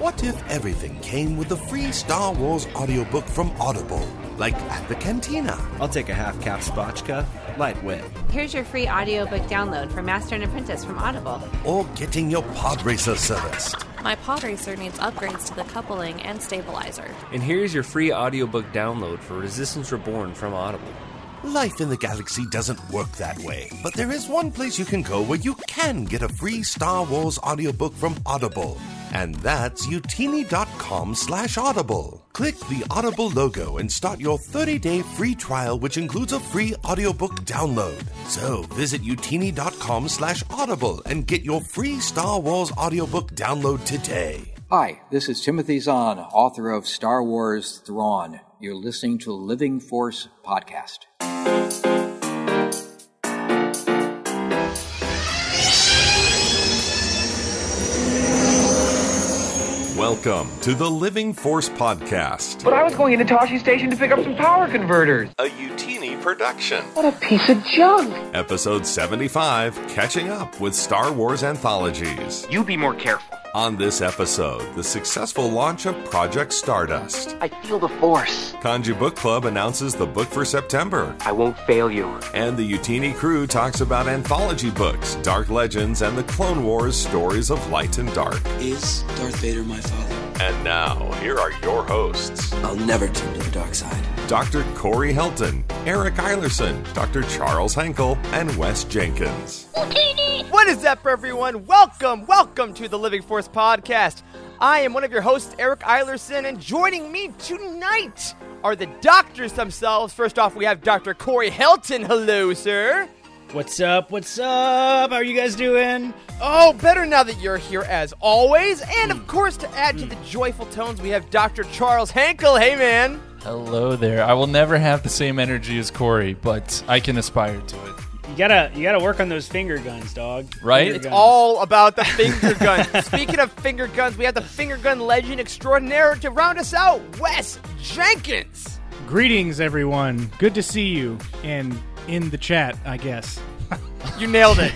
What if everything came with a free Star Wars audiobook from Audible? Like at the cantina. I'll take a half cap spotchka, lightweight. Here's your free audiobook download for Master and Apprentice from Audible. Or getting your pod racer serviced. My pod racer needs upgrades to the coupling and stabilizer. And here's your free audiobook download for Resistance Reborn from Audible. Life in the galaxy doesn't work that way, but there is one place you can go where you can get a free Star Wars audiobook from Audible. And that's youtini.com slash audible. Click the Audible logo and start your 30-day free trial, which includes a free audiobook download. So visit youtini.com slash audible and get your free Star Wars audiobook download today. Hi, this is Timothy Zahn, author of Star Wars Thrawn. You're listening to Living Force Podcast. Welcome to the Living Force Podcast, But I was going into Tosche Station to pick up some power converters. a Youtini production. What a piece of junk. Episode 75 Catching Up with Star Wars Anthologies. You be more careful. On this episode, the successful launch of Project Stardust. I feel the force. Kanji Book Club announces the book for September. I won't fail you. And the Youtini crew talks about anthology books, Dark Legends, and the Clone Wars stories of light and dark. Is Darth Vader my father? And now, here are your hosts I'll never turn to the dark side. Dr. Corey Helton, Eric Eilerson, Dr. Charles Henkel, and Wes Jenkins. What is up, everyone? Welcome, welcome to the Living Force Podcast. I am one of your hosts, Eric Eilerson, and joining me tonight are the doctors themselves. First off, we have Dr. Corey Helton. Hello, sir. What's up? What's up? How are you guys doing? Oh, better now that you're here as always. And of hmm. course, to add to the hmm. joyful tones, we have Dr. Charles Hankel. Hey, man. Hello there. I will never have the same energy as Corey, but I can aspire to it. You gotta you gotta work on those finger guns, dog. Right? Finger It's guns. all about the finger gun. Speaking of finger guns, we have the finger gun legend extraordinaire to round us out, Wes Jenkins. Greetings, everyone. Good to see you. And in the chat, I guess. You nailed it.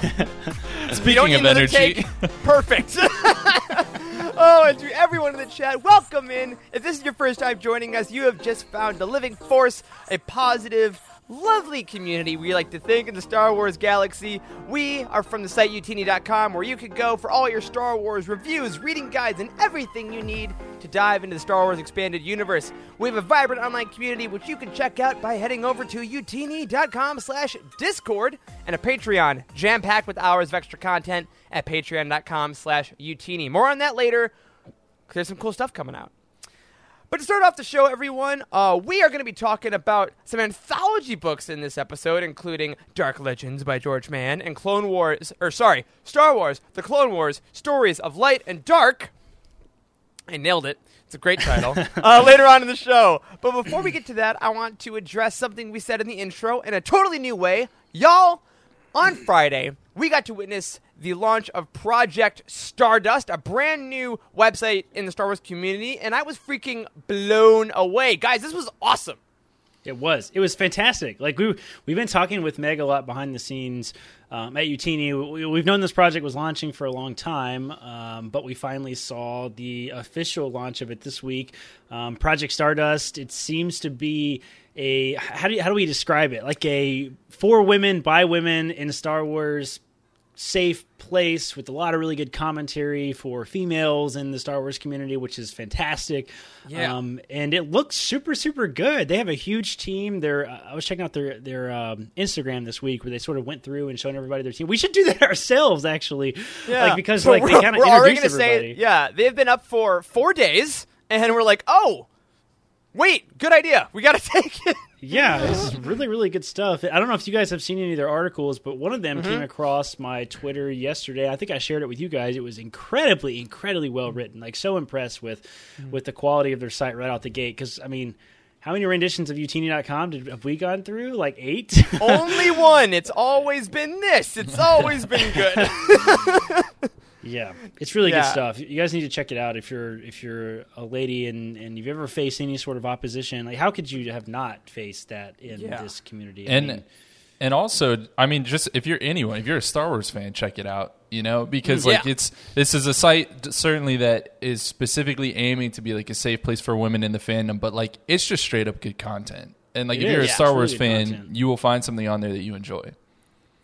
Speaking of energy, take. Perfect. oh, and to everyone in the chat, welcome in. If this is your first time joining us, you have just found the Living Force, a positive, lovely community we like to think in the Star Wars galaxy. We are from the site youtini.com where you can go for all your Star Wars reviews, reading guides, and everything you need to dive into the Star Wars expanded universe. We have a vibrant online community which you can check out by heading over to youtini.com slash discord and a Patreon jam-packed with hours of extra content at patreon.com slash youtini. More on that later. there's some cool stuff coming out. But to start off the show, everyone, uh, we are going to be talking about some anthology books in this episode, including Dark Legends by George Mann and Clone Wars, or sorry, Star Wars: The Clone Wars: Stories of Light and Dark. I nailed it. It's a great title. uh, later on in the show. But before we get to that, I want to address something we said in the intro in a totally new way. Y'all, on Friday, we got to witness the launch of Project Stardust, a brand new website in the Star Wars community, and I was freaking blown away. Guys, this was awesome. It was. It was fantastic. Like we we've been talking with Meg a lot behind the scenes um, at Youtini. We, we've known this project was launching for a long time, um, but we finally saw the official launch of it this week. Um, Project Stardust. It seems to be a how do you, how do we describe it? Like a for women by women in Star Wars safe place with a lot of really good commentary for females in the Star Wars community, which is fantastic. Yeah. Um, and it looks super, super good. They have a huge team. They're, uh, I was checking out their their um, Instagram this week where they sort of went through and showing everybody their team. We should do that ourselves, actually. Like because like we're, they kind of gonna everybody. say, yeah, they've been up for four days, and we're like, oh, wait, good idea. We got to take it. Yeah, this is really, really good stuff. I don't know if you guys have seen any of their articles, but one of them Mm-hmm. came across my Twitter yesterday. I think I shared it with you guys. It was incredibly, incredibly well written. Like so impressed with Mm. with the quality of their site right out the gate. Because I mean, how many renditions of Youtini.com did have we gone through? Like eight. Only one. It's always been this. It's always been good. Yeah, it's really Yeah. good stuff. You guys need to check it out if you're if you're a lady and and you've ever faced any sort of opposition. Like, how could you have not faced that in Yeah. this community? I And mean, And also, I mean, just if you're anyone, if you're a Star Wars fan, check it out. You know, because mm. like Yeah. it's this is a site certainly that is specifically aiming to be like a safe place for women in the fandom, but like it's just straight up good content. And like It if you're a. Yeah, Star Wars fan, content. you will find something on there that you enjoy.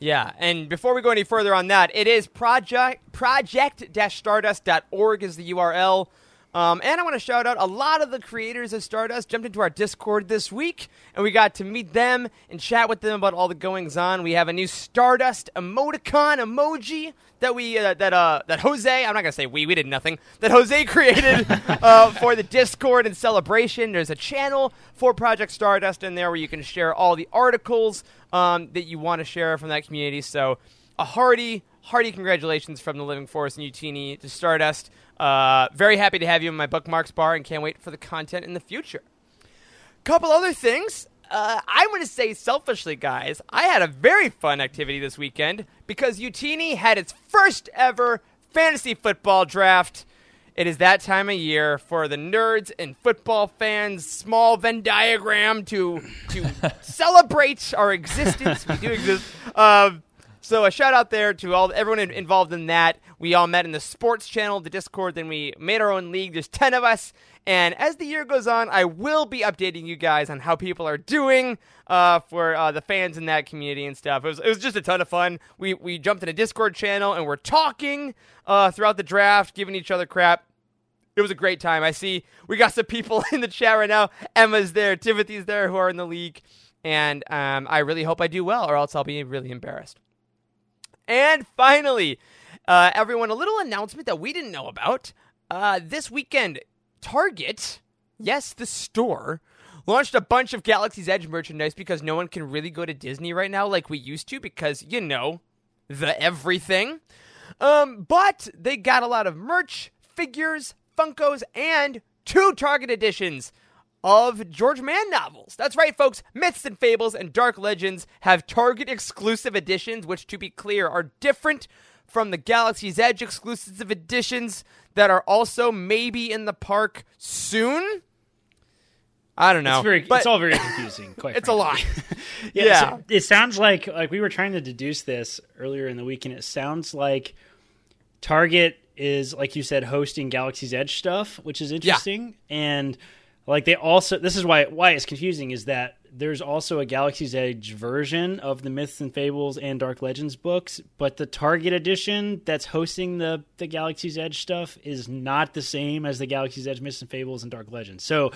Yeah, and before we go any further on that, it is project project-stardust.org is the URL. Um, and I want to shout out a lot of the creators of Stardust jumped into our Discord this week, and we got to meet them and chat with them about all the goings on. We have a new Stardust emoticon emoji that we uh, that uh that Jose I'm not gonna say we we did nothing that Jose created uh, for the Discord and celebration. There's a channel for Project Stardust in there where you can share all the articles um, that you want to share from that community. So a hearty hearty congratulations from the Living Force and Youtini to Stardust. Uh, very happy to have you in my bookmarks bar and can't wait for the content in the future. Couple other things. Uh, I'm going to say selfishly, guys, I had a very fun activity this weekend because Youtini had its first ever fantasy football draft. It is that time of year for the nerds and football fans, small Venn diagram to to celebrate our existence. We do exist. Um, so a shout out there to all everyone involved in that. We all met in the sports channel, the Discord. Then we made our own league. There's ten of us, and as the year goes on, I will be updating you guys on how people are doing uh, for uh, the fans in that community and stuff. It was it was just a ton of fun. We we jumped in a Discord channel and we're talking uh, throughout the draft, giving each other crap. It was a great time. I see we got some people in the chat right now. Emma's there, Timothy's there, who are in the league, and um, I really hope I do well, or else I'll be really embarrassed. And finally, uh, everyone, a little announcement that we didn't know about. Uh, this weekend, Target, yes, the store, launched a bunch of Galaxy's Edge merchandise because no one can really go to Disney right now like we used to because, you know, the everything. Um, but they got a lot of merch, figures, Funkos, and two Target editions of George Mann novels. That's right, folks. Myths and Fables and Dark Legends have Target exclusive editions, which, to be clear, are different from the Galaxy's Edge exclusive editions that are also maybe in the park soon. I don't know. It's very. it's all very confusing. Quite. it's a lot. yeah. yeah. so it sounds like like we were trying to deduce this earlier in the week, and it sounds like Target is, like you said, hosting Galaxy's Edge stuff, which is interesting, and like they also. This is why why it's confusing is that there's also a Galaxy's Edge version of the Myths and Fables and Dark Legends books, but the Target edition that's hosting the the Galaxy's Edge stuff is not the same as the Galaxy's Edge Myths and Fables and Dark Legends. So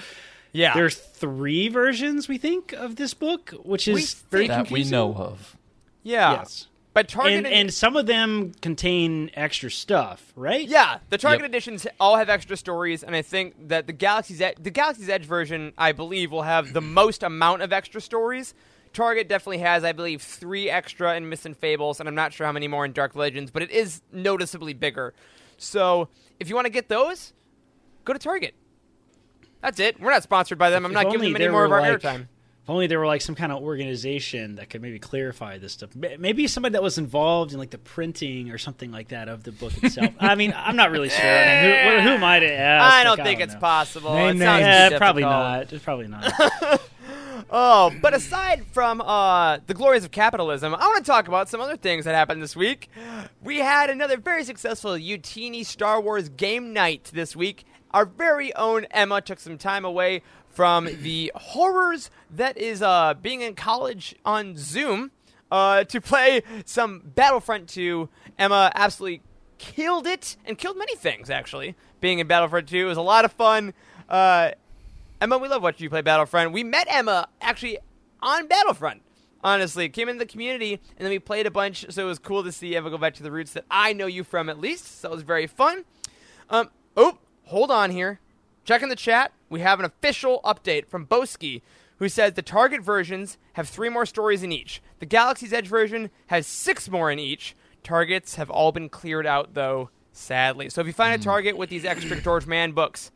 yeah, there's three versions we think of this book, which is We very that we know of. Yeah. Yes. But Target and, and some of them contain extra stuff, right? Yeah, the Target Yep. editions all have extra stories, and I think that the Galaxy's Edge, the Galaxy's Edge version, I believe, will have the most amount of extra stories. Target definitely has, I believe, three extra in Myths and Fables, and I'm not sure how many more in Dark Legends, but it is noticeably bigger. So if you want to get those, go to Target. That's it. We're not sponsored by them. I'm If not giving them any more of our like- airtime. If only there were like some kind of organization that could maybe clarify this stuff. Maybe somebody that was involved in like the printing or something like that of the book itself. I mean, I'm not really sure. I mean, who, who am I to ask? I don't Like, think don't it's know. possible. Name it sounds Yeah, probably not. It's probably not. Oh, but aside from uh, the glories of capitalism, I want to talk about some other things that happened this week. We had another very successful Youtini Star Wars game night this week. Our very own Emma took some time away from the horrors that is uh, being in college on Zoom uh, to play some Battlefront 2. Emma absolutely killed it and killed many things, actually. Being in Battlefront 2 it was a lot of fun. Uh, Emma, we love watching you play Battlefront. We met Emma actually on Battlefront. Honestly, came into the community and then we played a bunch. So it was cool to see Emma go back to the roots that I know you from at least. So it was very fun. Um, oh, hold on here. Checking the chat. We have an official update from Boski, who says the Target versions have three more stories in each. The Galaxy's Edge version has six more in each. Targets have all been cleared out though, sadly. So if you find a hmm. Target with these extra George Mann books,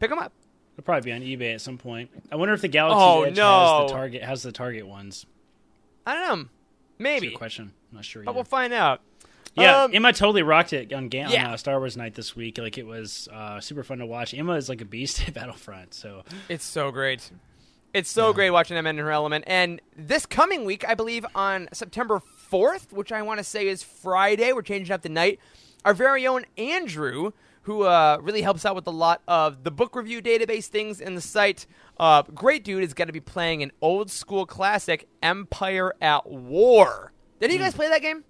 pick them up. It'll probably be on eBay at some point. I wonder if the Galaxy Oh, Edge no. has the target has the target ones. I don't know. That's a Maybe. good question. I'm not sure. But we'll find out. Yeah, Um, Emma totally rocked it on, Ga- Yeah. on uh, Star Wars night this week. Like it was uh, super fun to watch. Emma is like a beast at Battlefront. So It's so great. It's so great watching them in her element. And this coming week, I believe on September 4th, which I want to say is Friday, we're changing up the night. Our very own Andrew, who uh, really helps out with a lot of the book review database things in the site. Uh, great dude is going to be playing an old school classic, Empire at War. Did you guys play that game?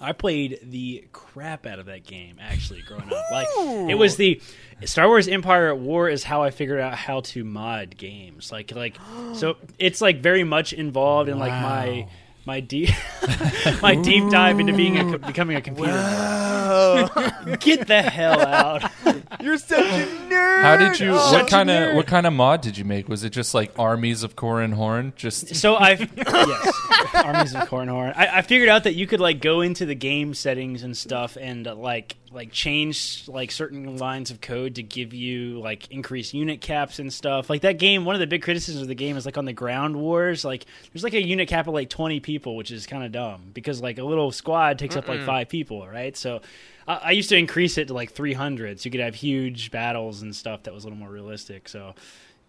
I played the crap out of that game actually growing up. Like it was the Star Wars Empire at War is how I figured out how to mod games. Like like so it's like very much involved in like my my deep my deep dive into being a, becoming a computer. nerd. Get the hell out! You're such a nerd. How did you? Such what kind of what kind of mod did you make? Was it just like armies of Corin Horn? Just So I've yes, armies of Cornhorn. I, I figured out that you could like go into the game settings and stuff and uh, like like change like certain lines of code to give you like increased unit caps and stuff. Like that game, one of the big criticisms of the game is like on the ground wars. Like there's like a unit cap of like 20 people, which is kind of dumb because like a little squad takes up like five people, right? So. I I used to increase it to like 300, so you could have huge battles and stuff that was a little more realistic. So,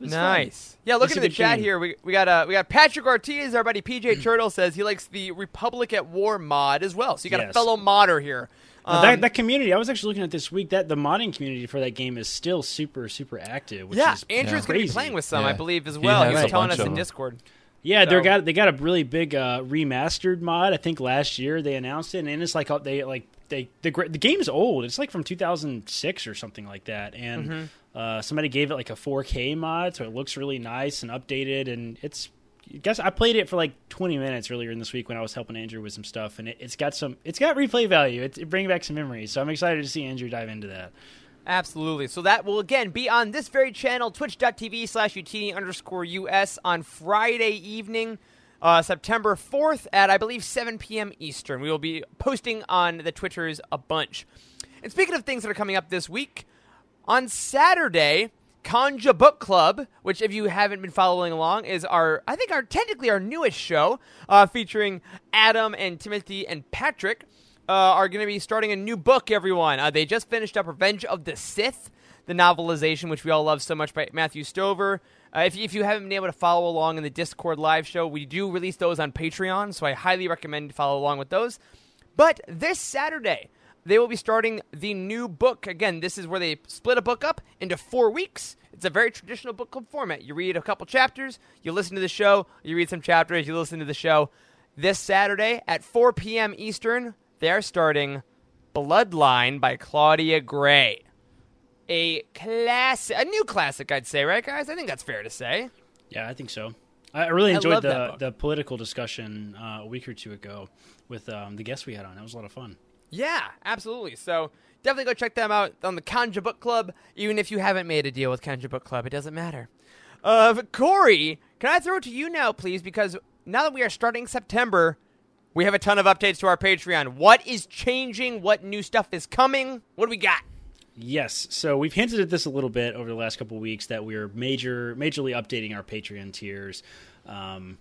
was fun. Nice. Yeah, looking at the chat game. here, we, we got uh, we got Patrick Ortiz, our buddy PJ Turtle says he likes the Republic at War mod as well. So you got a fellow modder here. Um, that, that community, I was actually looking at this week. That the modding community for that game is still super, super active. Which yeah, is Andrew's going to be playing with some, I believe, as well. He, has was telling us in them. Discord. Yeah, they got they got a really big uh, remastered mod. I think last year they announced it, and it's like uh, they like they the gra- the game's old. It's like from 2006 or something like that, and Mhm. uh, somebody gave it like a 4K mod, so it looks really nice and updated. And it's I guess I played it for like 20 minutes earlier in this week when I was helping Andrew with some stuff, and it, it's got some it's got replay value. It, it back some memories, so I'm excited to see Andrew dive into that. Absolutely. So that will again be on this very channel, twitch.tv slash youtini underscore US on Friday evening, uh, September 4th at I believe 7 p.m. Eastern. We will be posting on the Twitters a bunch. And speaking of things that are coming up this week, on Saturday, Conja Book Club, which if you haven't been following along, is our I think our technically our newest show, uh, featuring Adam and Timothy and Patrick, uh, are going to be starting a new book. Everyone, uh, they just finished up Revenge of the Sith, the novelization which we all love so much by Matthew Stover. Uh, if, if you haven't been able to follow along in the Discord live show, we do release those on Patreon, so I highly recommend follow along with those. But this Saturday, they will be starting the new book. Again, this is where they split a book up into four weeks. It's a very traditional book club format. You read a couple chapters, you listen to the show, you read some chapters, you listen to the show. This Saturday at 4 p.m. Eastern, they are starting Bloodline by Claudia Gray. A classic, a new classic, I'd say, right, guys? I think that's fair to say. Yeah, I think so. I I really enjoyed that the the political discussion uh, a week or two ago with um, the guests we had on. That was a lot of fun. Yeah, absolutely. So definitely go check them out on the Kanja Book Club. Even if you haven't made a deal with Kanja Book Club, it doesn't matter. Uh, Corey, can I throw it to you now, please? Because now that we are starting September, we have a ton of updates to our Patreon. What is changing? What new stuff is coming? What do we got? Yes, so we've hinted at this a little bit over the last couple weeks that we're major, majorly updating our Patreon tiers, um,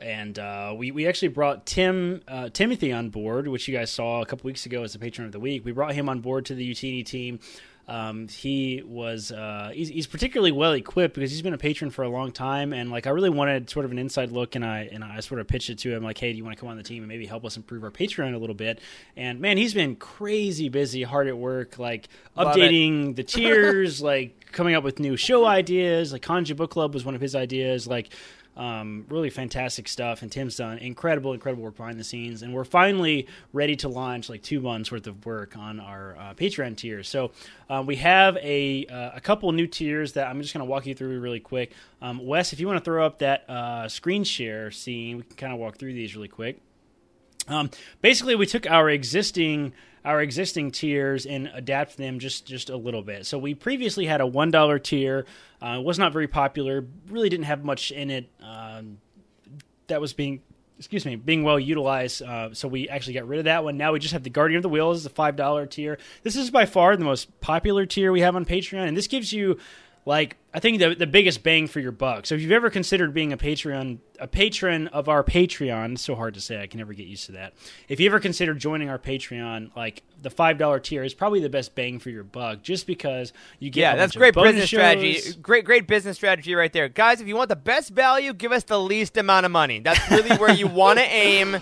and uh, we we actually brought Tim uh, Timothy on board, which you guys saw a couple weeks ago as the patron of the week. We brought him on board to the Youtini team. Um, he was uh, he's, he's particularly well equipped because he's been a patron for a long time, and like I really wanted sort of an inside look, and I and I sort of pitched it to him like, hey, do you want to come on the team and maybe help us improve our Patreon a little bit? And man, he's been crazy busy, hard at work, like updating the tiers, like coming up with new show ideas. Like Kanja Book Club was one of his ideas, like. Um, really fantastic stuff, and Tim's done incredible, incredible work behind the scenes, and we're finally ready to launch like two months worth of work on our uh, Patreon tiers. So uh, we have a uh, a couple new tiers that I'm just going to walk you through really quick. Um, Wes, if you want to throw up that uh, screen share scene, we can kind of walk through these really quick. Um, basically, we took our existing our existing tiers and adapt them just just a little bit. So we previously had a one dollar tier. Uh, was not very popular. Really didn't have much in it. Um, that was being excuse me being well utilized. Uh, so we actually got rid of that one. Now we just have the Guardian of the Whills, the five dollar tier. This is by far the most popular tier we have on Patreon, and this gives you like I think the the biggest bang for your buck. So if you've ever considered being a Patreon a patron of our Patreon, it's so hard to say, I can never get used to that. If you ever considered joining our Patreon, like the five dollar tier is probably the best bang for your buck, just because you get Yeah, that's great business strategy. Great, great business strategy right there, guys. If you want the best value, give us the least amount of money. That's really where you want to aim.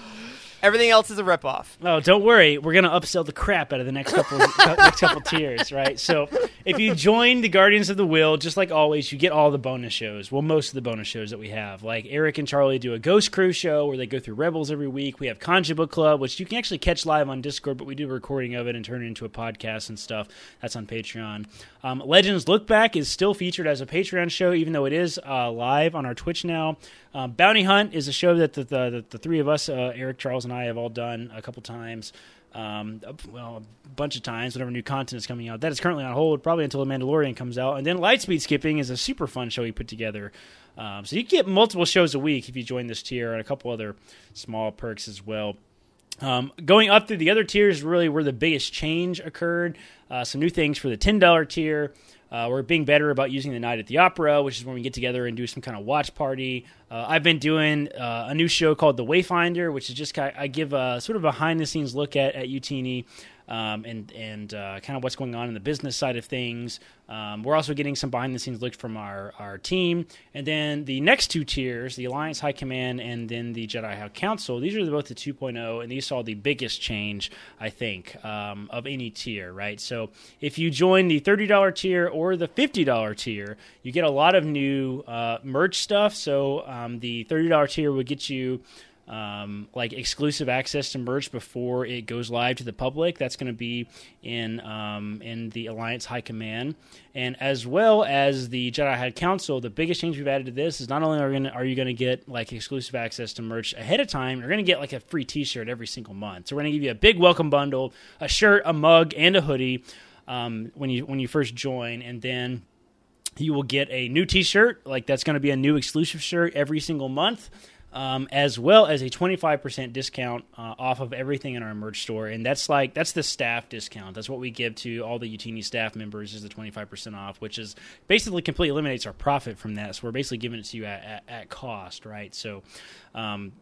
Everything else is a ripoff. Oh, don't worry. We're gonna upsell the crap out of the next couple next couple tiers, right? So, if you join the Guardians of the Whills, just like always, you get all the bonus shows. Well, most of the bonus shows that we have, like Eric and Charlie do a Ghost Crew show where they go through Rebels every week. We have Conja Book Club, which you can actually catch live on Discord, but we do a recording of it and turn it into a podcast and stuff. That's on Patreon. Um, Legends Look Back is still featured as a Patreon show, even though it is uh, live on our Twitch now. Um, Bounty Hunt is a show that the, the, the, the three of us, uh, Eric, Charles, and I, have all done a couple times. Um, well, a bunch of times whenever new content is coming out. That is currently on hold, probably until The Mandalorian comes out. And then Lightspeed Skipping is a super fun show we put together. Um, so you get multiple shows a week if you join this tier, and a couple other small perks as well. Um, going up through the other tiers, really where the biggest change occurred. Uh, some new things for the ten dollar tier. Uh, we're being better about using the night at the opera, which is when we get together and do some kind of watch party. Uh, I've been doing uh, a new show called The Wayfinder, which is just I give a sort of behind the scenes look at at Youtini. Um, and and uh, kind of what's going on in the business side of things. Um, we're also getting some behind the scenes looks from our, our team. And then the next two tiers, the Alliance High Command and then the Jedi High Council, these are both the 2.0, and these saw the biggest change, I think, um, of any tier, right? So if you join the $30 tier or the $50 tier, you get a lot of new uh, merch stuff. So um, the $30 tier would get you um, like exclusive access to merch before it goes live to the public. That's going to be in um, in the Alliance High Command, and as well as the Jedi High Council. The biggest change we've added to this is not only are, gonna, are you going to get like exclusive access to merch ahead of time, you're going to get like a free T-shirt every single month. So we're going to give you a big welcome bundle, a shirt, a mug, and a hoodie um, when you when you first join, and then you will get a new T-shirt. Like that's going to be a new exclusive shirt every single month um, as well as a 25% discount uh, off of everything in our merch store. And that's like, that's the staff discount. That's what we give to all the Youtini staff members is the 25% off, which is basically completely eliminates our profit from that. So we're basically giving it to you at, at, at cost, right? So, um,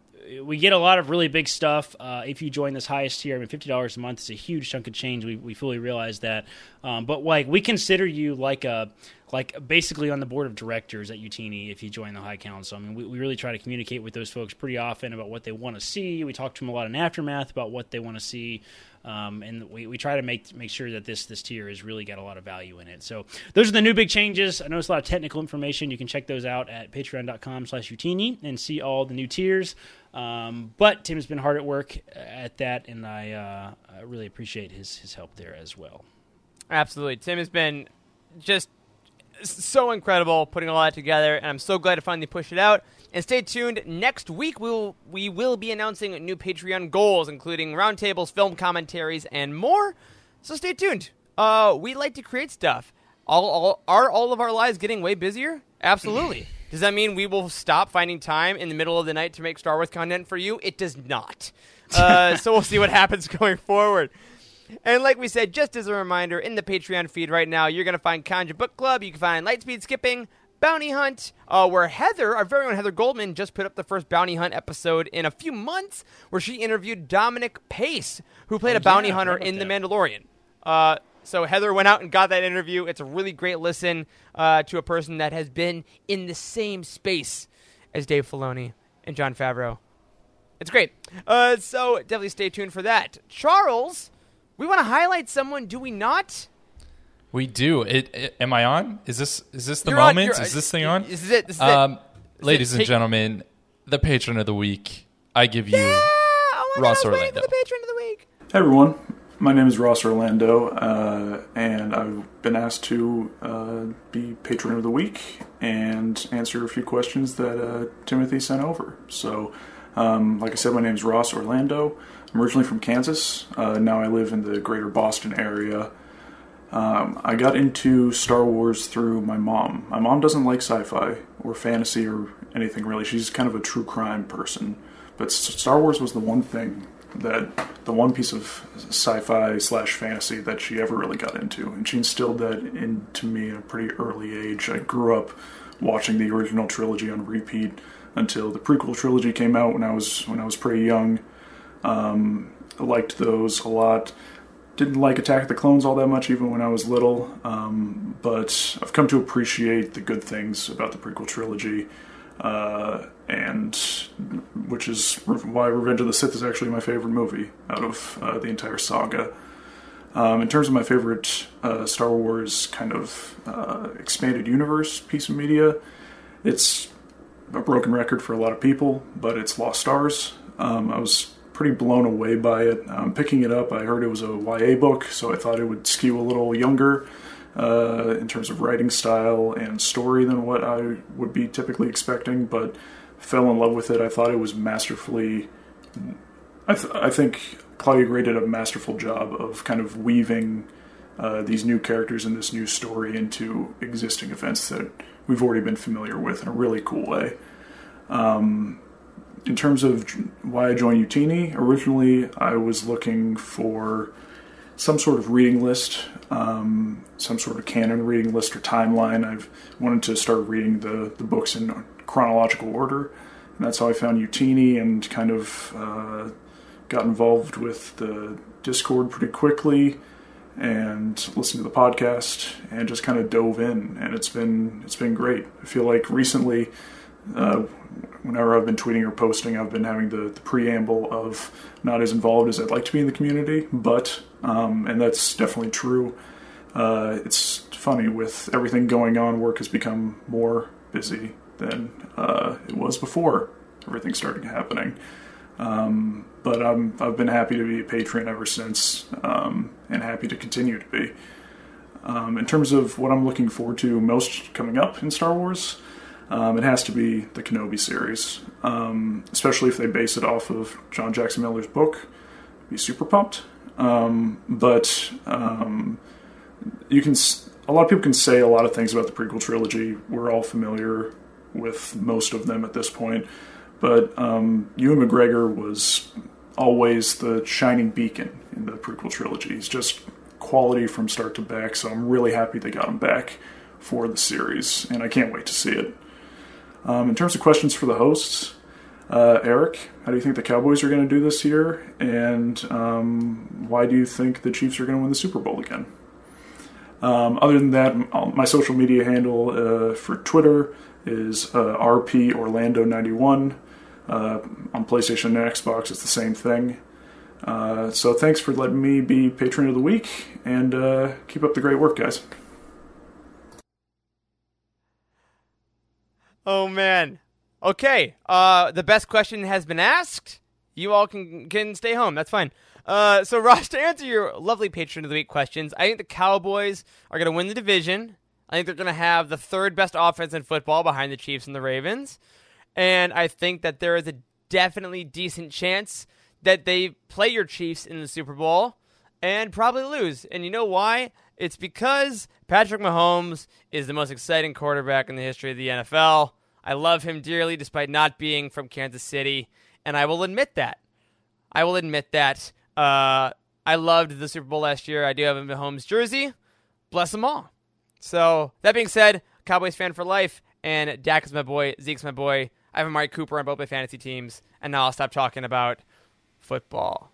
we get a lot of really big stuff. Uh, if you join this highest tier, I mean, fifty dollars a month is a huge chunk of change. We, we fully realize that, um, but like we consider you like a like basically on the board of directors at Youtini if you join the High Council. I mean, we, we really try to communicate with those folks pretty often about what they want to see. We talk to them a lot in aftermath about what they want to see. Um, and we, we try to make make sure that this this tier has really got a lot of value in it. So those are the new big changes. I know it's a lot of technical information. You can check those out at patreon.com slash youtini and see all the new tiers. Um, but Tim has been hard at work at that, and I, uh, I really appreciate his his help there as well. Absolutely. Tim has been just so incredible putting all that together, and I'm so glad to finally push it out. And stay tuned. Next week, we'll, we will be announcing new Patreon goals, including roundtables, film commentaries, and more. So stay tuned. Uh, we like to create stuff. All, all, are all of our lives getting way busier? Absolutely. does that mean we will stop finding time in the middle of the night to make Star Wars content for you? It does not. Uh, so we'll see what happens going forward. And like we said, just as a reminder, in the Patreon feed right now, you're going to find Conja Book Club. You can find Lightspeed Skipping, Bounty Hunt, uh, where Heather, our very own Heather Goldman, just put up the first Bounty Hunt episode in a few months, where she interviewed Dominic Pace, who played Oh, a bounty yeah, hunter in The Mandalorian. Uh, so Heather went out and got that interview. It's a really great listen uh, to a person that has been in the same space as Dave Filoni and Jon Favreau. It's great. Uh, so definitely stay tuned for that. Charles, we want to highlight someone, do we not? We do. It, it- am I on? Is this is this the You're on, moment? you're- is this thing on? Is it, this is it. um, This is ladies it. and Take- gentlemen, the patron of the week. I give you Oh my Ross God, I was waiting Orlando. for the patron of the week. Hey everyone, my name is Ross Orlando, uh, and I've been asked to uh, be patron of the week and answer a few questions that uh, Timothy sent over. So, um, like I said, my name is Ross Orlando. I'm originally from Kansas. Uh, now I live in the greater Boston area. Um, I got into Star Wars through my mom. My mom doesn't like sci fi or fantasy or anything really. She's kind of a true crime person. But Star Wars was the one thing that the one piece of sci-fi slash fantasy that she ever really got into, and she instilled that into me at a pretty early age. I grew up watching the original trilogy on repeat until the prequel trilogy came out when I was when I was pretty young. Um, I liked those a lot. Didn't like Attack of the Clones all that much, even when I was little. Um, but I've come to appreciate the good things about the prequel trilogy, uh, and which is why Revenge of the Sith is actually my favorite movie out of uh, the entire saga. Um, in terms of my favorite uh, Star Wars kind of uh, expanded universe piece of media, it's a broken record for a lot of people, but it's Lost Stars. Um, I was pretty blown away by it. Um, picking it up, I heard it was a YA book, so I thought it would skew a little younger uh, in terms of writing style and story than what I would be typically expecting, but fell in love with it. I thought it was masterfully. I, th- I think Claudia Gray did a masterful job of kind of weaving uh, these new characters and this new story into existing events that we've already been familiar with in a really cool way. Um, in terms of why I joined Youtini, originally I was looking for some sort of reading list, um, some sort of canon reading list or timeline. I've wanted to start reading the, the books in chronological order, and that's how I found Youtini and kind of uh, got involved with the Discord pretty quickly and listened to the podcast and just kind of dove in and it's been it's been great. I feel like recently uh, whenever I've been tweeting or posting, I've been having the, the, preamble of not as involved as I'd like to be in the community, but, um, and that's definitely true. Uh, it's funny with everything going on, work has become more busy than uh, it was before everything started happening. Um, but I'm, I've been happy to be a patron ever since, um, and happy to continue to be. Um, in terms of what I'm looking forward to most coming up in Star Wars, um, it has to be the Kenobi series, um, especially if they base it off of John Jackson Miller's book. Be super pumped. Um, but um, you can, a lot of people can say a lot of things about the prequel trilogy. We're all familiar with most of them at this point. But um, Ewan McGregor was always the shining beacon in the prequel trilogy. He's just quality from start to back. So I'm really happy they got him back for the series, and I can't wait to see it. Um, in terms of questions for the hosts, uh, Eric, how do you think the Cowboys are going to do this year? And um, why do you think the Chiefs are going to win the Super Bowl again? Um, other than that, my social media handle uh, for Twitter is uh, RP Orlando 91. Uh, on PlayStation and Xbox, it's the same thing. Uh, so thanks for letting me be patron of the week, and uh, keep up the great work, guys. Oh man. Okay. Uh, the best question has been asked. You all can can stay home. That's fine. Uh, so Ross, to answer your lovely patron of the week questions, I think the Cowboys are going to win the division. I think they're going to have the third best offense in football behind the Chiefs and the Ravens, and I think that there is a definitely decent chance that they play your Chiefs in the Super Bowl and probably lose. And you know why? It's because Patrick Mahomes is the most exciting quarterback in the history of the NFL. I love him dearly despite not being from Kansas City, and I will admit that. I will admit that. Uh, I loved the Super Bowl last year. I do have a Mahomes jersey. Bless them all. So, that being said, Cowboys fan for life, and Dak is my boy, Zeke's my boy. I have Amari Cooper on both my fantasy teams, and now I'll stop talking about football.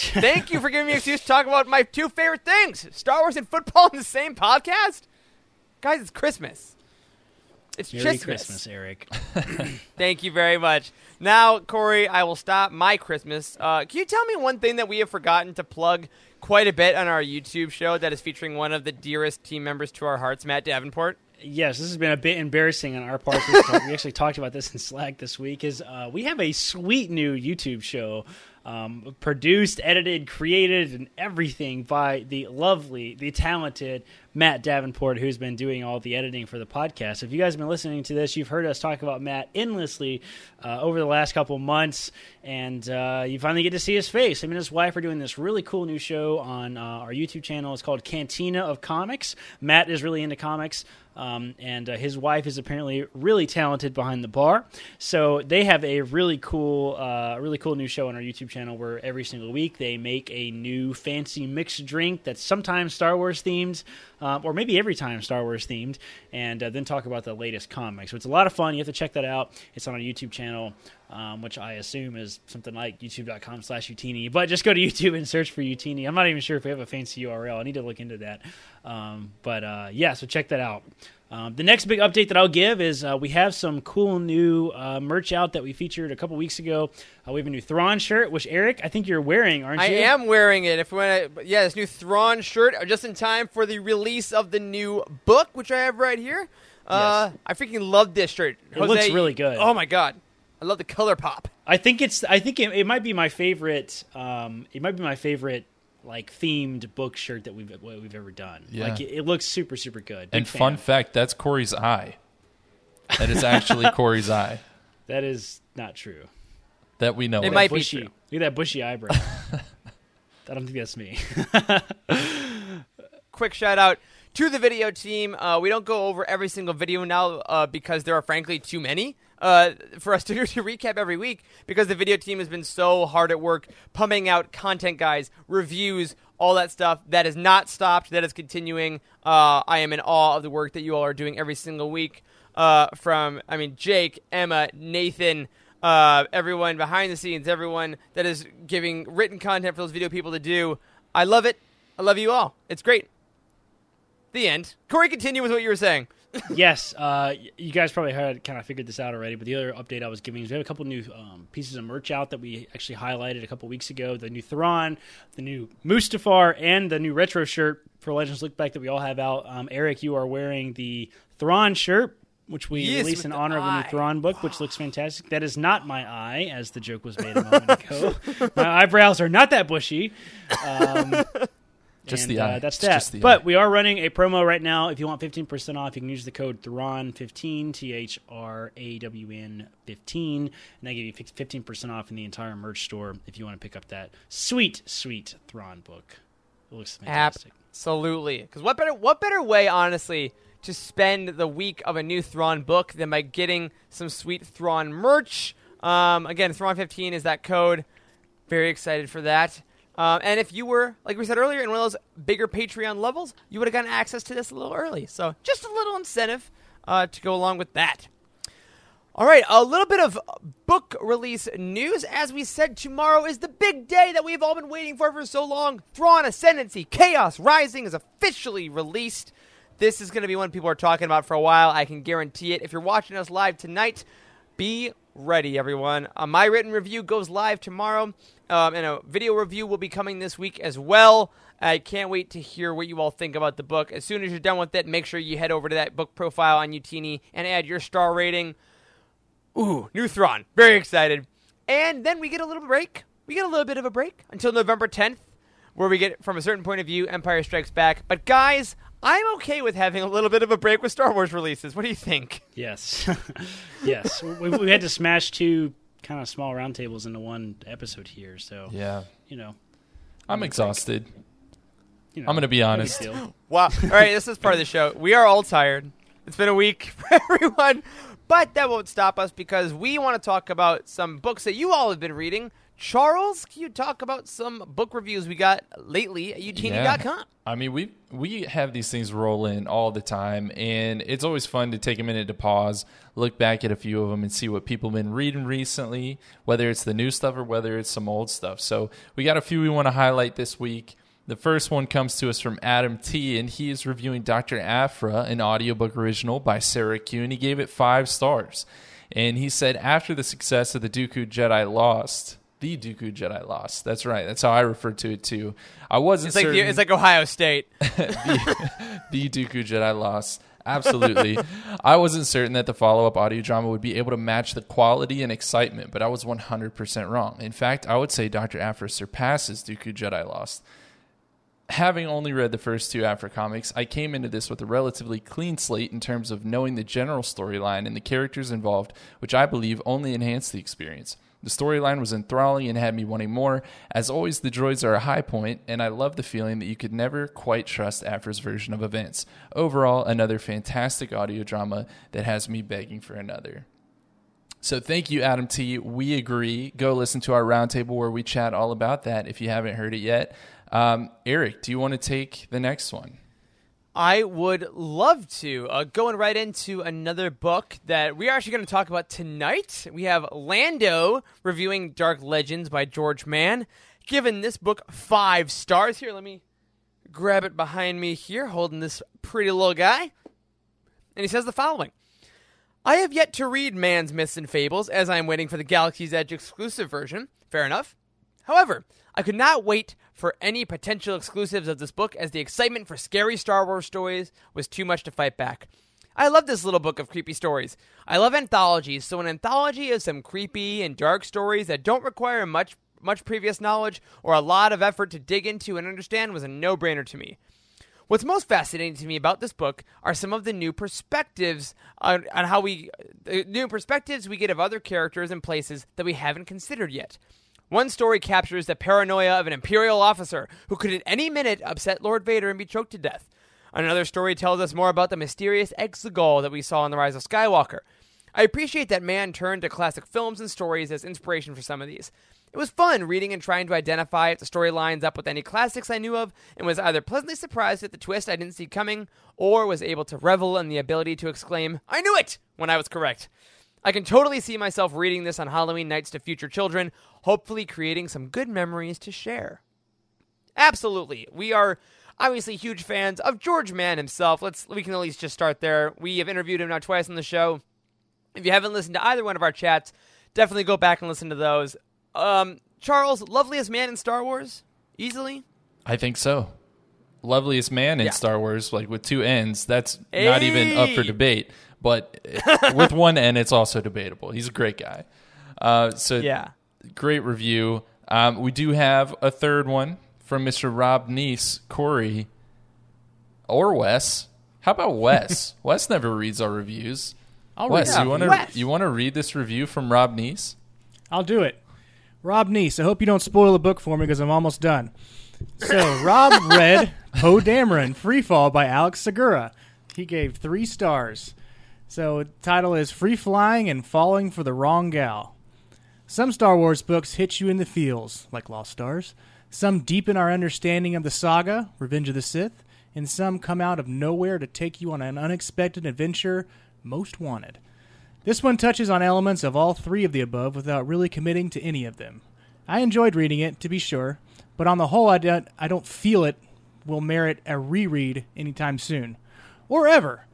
Thank you for giving me an excuse to talk about my two favorite things Star Wars and football in the same podcast. Guys, it's Christmas. It's Merry Christmas. Christmas, Eric. Thank you very much. Now, Corey, I will stop my Christmas. Uh, can you tell me one thing that we have forgotten to plug quite a bit on our YouTube show that is featuring one of the dearest team members to our hearts, Matt Davenport? Yes, this has been a bit embarrassing on our part. we actually talked about this in Slack this week. Is uh, we have a sweet new YouTube show um, produced, edited, created, and everything by the lovely, the talented Matt Davenport, who's been doing all the editing for the podcast. If you guys have been listening to this, you've heard us talk about Matt endlessly uh, over the last couple months, and uh, you finally get to see his face. Him and his wife are doing this really cool new show on uh, our YouTube channel. It's called Cantina of Comics. Matt is really into comics. Um, and uh, his wife is apparently really talented behind the bar, so they have a really cool, uh, really cool new show on our YouTube channel where every single week they make a new fancy mixed drink that's sometimes Star Wars themed, um, or maybe every time Star Wars themed, and uh, then talk about the latest comics. So it's a lot of fun. You have to check that out. It's on our YouTube channel, um, which I assume is something like youtube.com slash Youtini. But just go to YouTube and search for Youtini. I'm not even sure if we have a fancy URL. I need to look into that. Um, but uh, yeah, so check that out. Um, the next big update that I'll give is uh, we have some cool new uh, merch out that we featured a couple weeks ago. Uh, we have a new Thrawn shirt, which Eric, I think you're wearing, aren't you? I am wearing it. If we want to, yeah, this new Thrawn shirt uh, just in time for the release of the new book, which I have right here. Uh, I freaking love this shirt. It looks really good. Oh my god, I love the color pop. I think it's. I think it, it might be my favorite. Um, it might be my favorite like themed book shirt that we've what we've ever done. Yeah. Like it, it looks super super good. Big And fan. fun fact, that's Corey's eye. That is actually Corey's eye. That is not true. That we know. It of. might be bushy, true. Look at that bushy eyebrow. I don't think that's me. quick shout out to the video team. Uh, we don't go over every single video now uh, because there are frankly too many uh, for us to, to recap every week because the video team has been so hard at work pumping out content, guys, reviews, all that stuff. That is not stopped. That is continuing. Uh, I am in awe of the work that you all are doing every single week. Uh, from I mean Jake, Emma, Nathan. Uh, everyone behind the scenes, everyone that is giving written content for those video people to do. I love it. I love you all. It's great. The end. Corey, continue with what you were saying. Yes, uh, you guys probably had kind of figured this out already, but the other update I was giving is we have a couple new um, pieces of merch out that we actually highlighted a couple weeks ago. The new Thrawn, the new Mustafar, and the new retro shirt for Legends Look Back that we all have out. Um, Eric, you are wearing the Thrawn shirt. Which we Yes, released in honor of the new Thrawn book, which looks fantastic. That is not my eye, as the joke was made a moment ago. my eyebrows are not that bushy. Um, Just and, the eye. Uh, that's It's that. just the but eye. we are running a promo right now. If you want 15% off, you can use the code Thrawn15, T H R A W N 15, and that give you 15% off in the entire merch store if you want to pick up that sweet, sweet Thrawn book. It looks fantastic. Absolutely. Because what better what better way, honestly, to spend the week of a new Thrawn book than by getting some sweet Thrawn merch? Um, again, Thrawn fifteen is that code. Very excited for that. Um, and if you were, like we said earlier, in one of those bigger Patreon levels, you would have gotten access to this a little early. So just a little incentive uh, to go along with that. All right, a little bit of book release news. As we said, tomorrow is the big day that we've all been waiting for for so long. Thrawn Ascendancy Chaos Rising is officially released. This is going to be one people are talking about for a while. I can guarantee it. If you're watching us live tonight, be ready, everyone. Uh, my written review goes live tomorrow, um, and a video review will be coming this week as well. I can't wait to hear what you all think about the book. As soon as you're done with it, make sure you head over to that book profile on Youtini and add your star rating. Ooh, new Thrawn. Very excited. And then we get a little break. We get a little bit of a break until November 10th, where we get, from a certain point of view, Empire Strikes Back. But guys, I'm okay with having a little bit of a break with Star Wars releases. What do you think? Yes. yes. we, we had to smash two kind of small roundtables into one episode here. So, Yeah. you know, I'm exhausted. you know, I'm going to be honest. deal. Wow. All right, this is part of the show. We are all tired. It's been a week for everyone, but that won't stop us because we want to talk about some books that you all have been reading. Charles, can you talk about some book reviews we got lately at youtini.com? I mean, we we have these things roll in all the time, and it's always fun to take a minute to pause, look back at a few of them, and see what people have been reading recently, whether it's the new stuff or whether it's some old stuff. So we got a few we want to highlight this week. The first one comes to us from Adam T, and he is reviewing Dr. Aphra, an audiobook original by Sarah Kuhn, and he gave it five stars. And he said, after the success of the Dooku Jedi Lost, the Dooku Jedi Lost. That's right. That's how I refer to it too. I wasn't It's like the, it's like Ohio State. the Dooku Jedi Lost. Absolutely. I wasn't certain that the follow up audio drama would be able to match the quality and excitement, but I was 100% wrong. In fact, I would say Dr. Aphra surpasses Dooku Jedi Lost. Having only read the first two Aphra comics, I came into this with a relatively clean slate in terms of knowing the general storyline and the characters involved, which I believe only enhanced the experience. The storyline was enthralling and had me wanting more. As always, the droids are a high point, and I love the feeling that you could never quite trust Aphra's version of events. Overall, another fantastic audio drama that has me begging for another. So thank you, Adam T. We agree. Go listen to our roundtable where we chat all about that if you haven't heard it yet. Um, Eric, do you want to take the next one? I would love to. Uh, going right into another book that we are actually going to talk about tonight. We have Lando reviewing Dark Legends by George Mann. Given this book five stars. Here, let me grab it behind me here, holding this pretty little guy. And he says the following I have yet to read Mann's Myths and Fables as I am waiting for the Galaxy's Edge exclusive version. Fair enough. However, I could not wait for any potential exclusives of this book as the excitement for scary Star Wars stories was too much to fight back. I love this little book of creepy stories. I love anthologies, so an anthology of some creepy and dark stories that don't require much much previous knowledge or a lot of effort to dig into and understand was a no-brainer to me. What's most fascinating to me about this book are some of the new perspectives on, on how we the new perspectives we get of other characters and places that we haven't considered yet. One story captures the paranoia of an Imperial officer who could at any minute upset Lord Vader and be choked to death. Another story tells us more about the mysterious Exegol that we saw in The Rise of Skywalker. I appreciate that Mann turned to classic films and stories as inspiration for some of these. It was fun reading and trying to identify if the story lines up with any classics I knew of, and was either pleasantly surprised at the twist I didn't see coming, or was able to revel in the ability to exclaim, I knew it! when I was correct. I can totally see myself reading this on Halloween nights to future children, hopefully creating some good memories to share. Absolutely. We are obviously huge fans of George Mann himself. Let's we can at least just start there. We have interviewed him now twice on the show. If you haven't listened to either one of our chats, definitely go back and listen to those. Um, Charles, loveliest man in Star Wars, easily. I think so. Loveliest man in Yeah. Star Wars, like with two ends. That's not even up for debate. But with one N, it's also debatable. He's a great guy. Uh, so Yeah. great review. Um, we do have a third one from Mr. Rob Neese, Corey, or Wes. How about Wes? Wes never reads our reviews. I'll Wes, you want to you want to read this review from Rob Neese? I'll do it. Rob Neese, I hope you don't spoil the book for me because I'm almost done. So, Rob read Poe Dameron, Free Fall by Alex Segura. He gave three stars. So, title is Free Flying and Falling for the Wrong Gal. Some Star Wars books hit you in the feels, like Lost Stars. Some deepen our understanding of the saga, Revenge of the Sith, and some come out of nowhere to take you on an unexpected adventure, Most Wanted. This one touches on elements of all three of the above without really committing to any of them. I enjoyed reading it, to be sure, but on the whole, I don't, I don't feel it will merit a reread anytime soon. Or ever.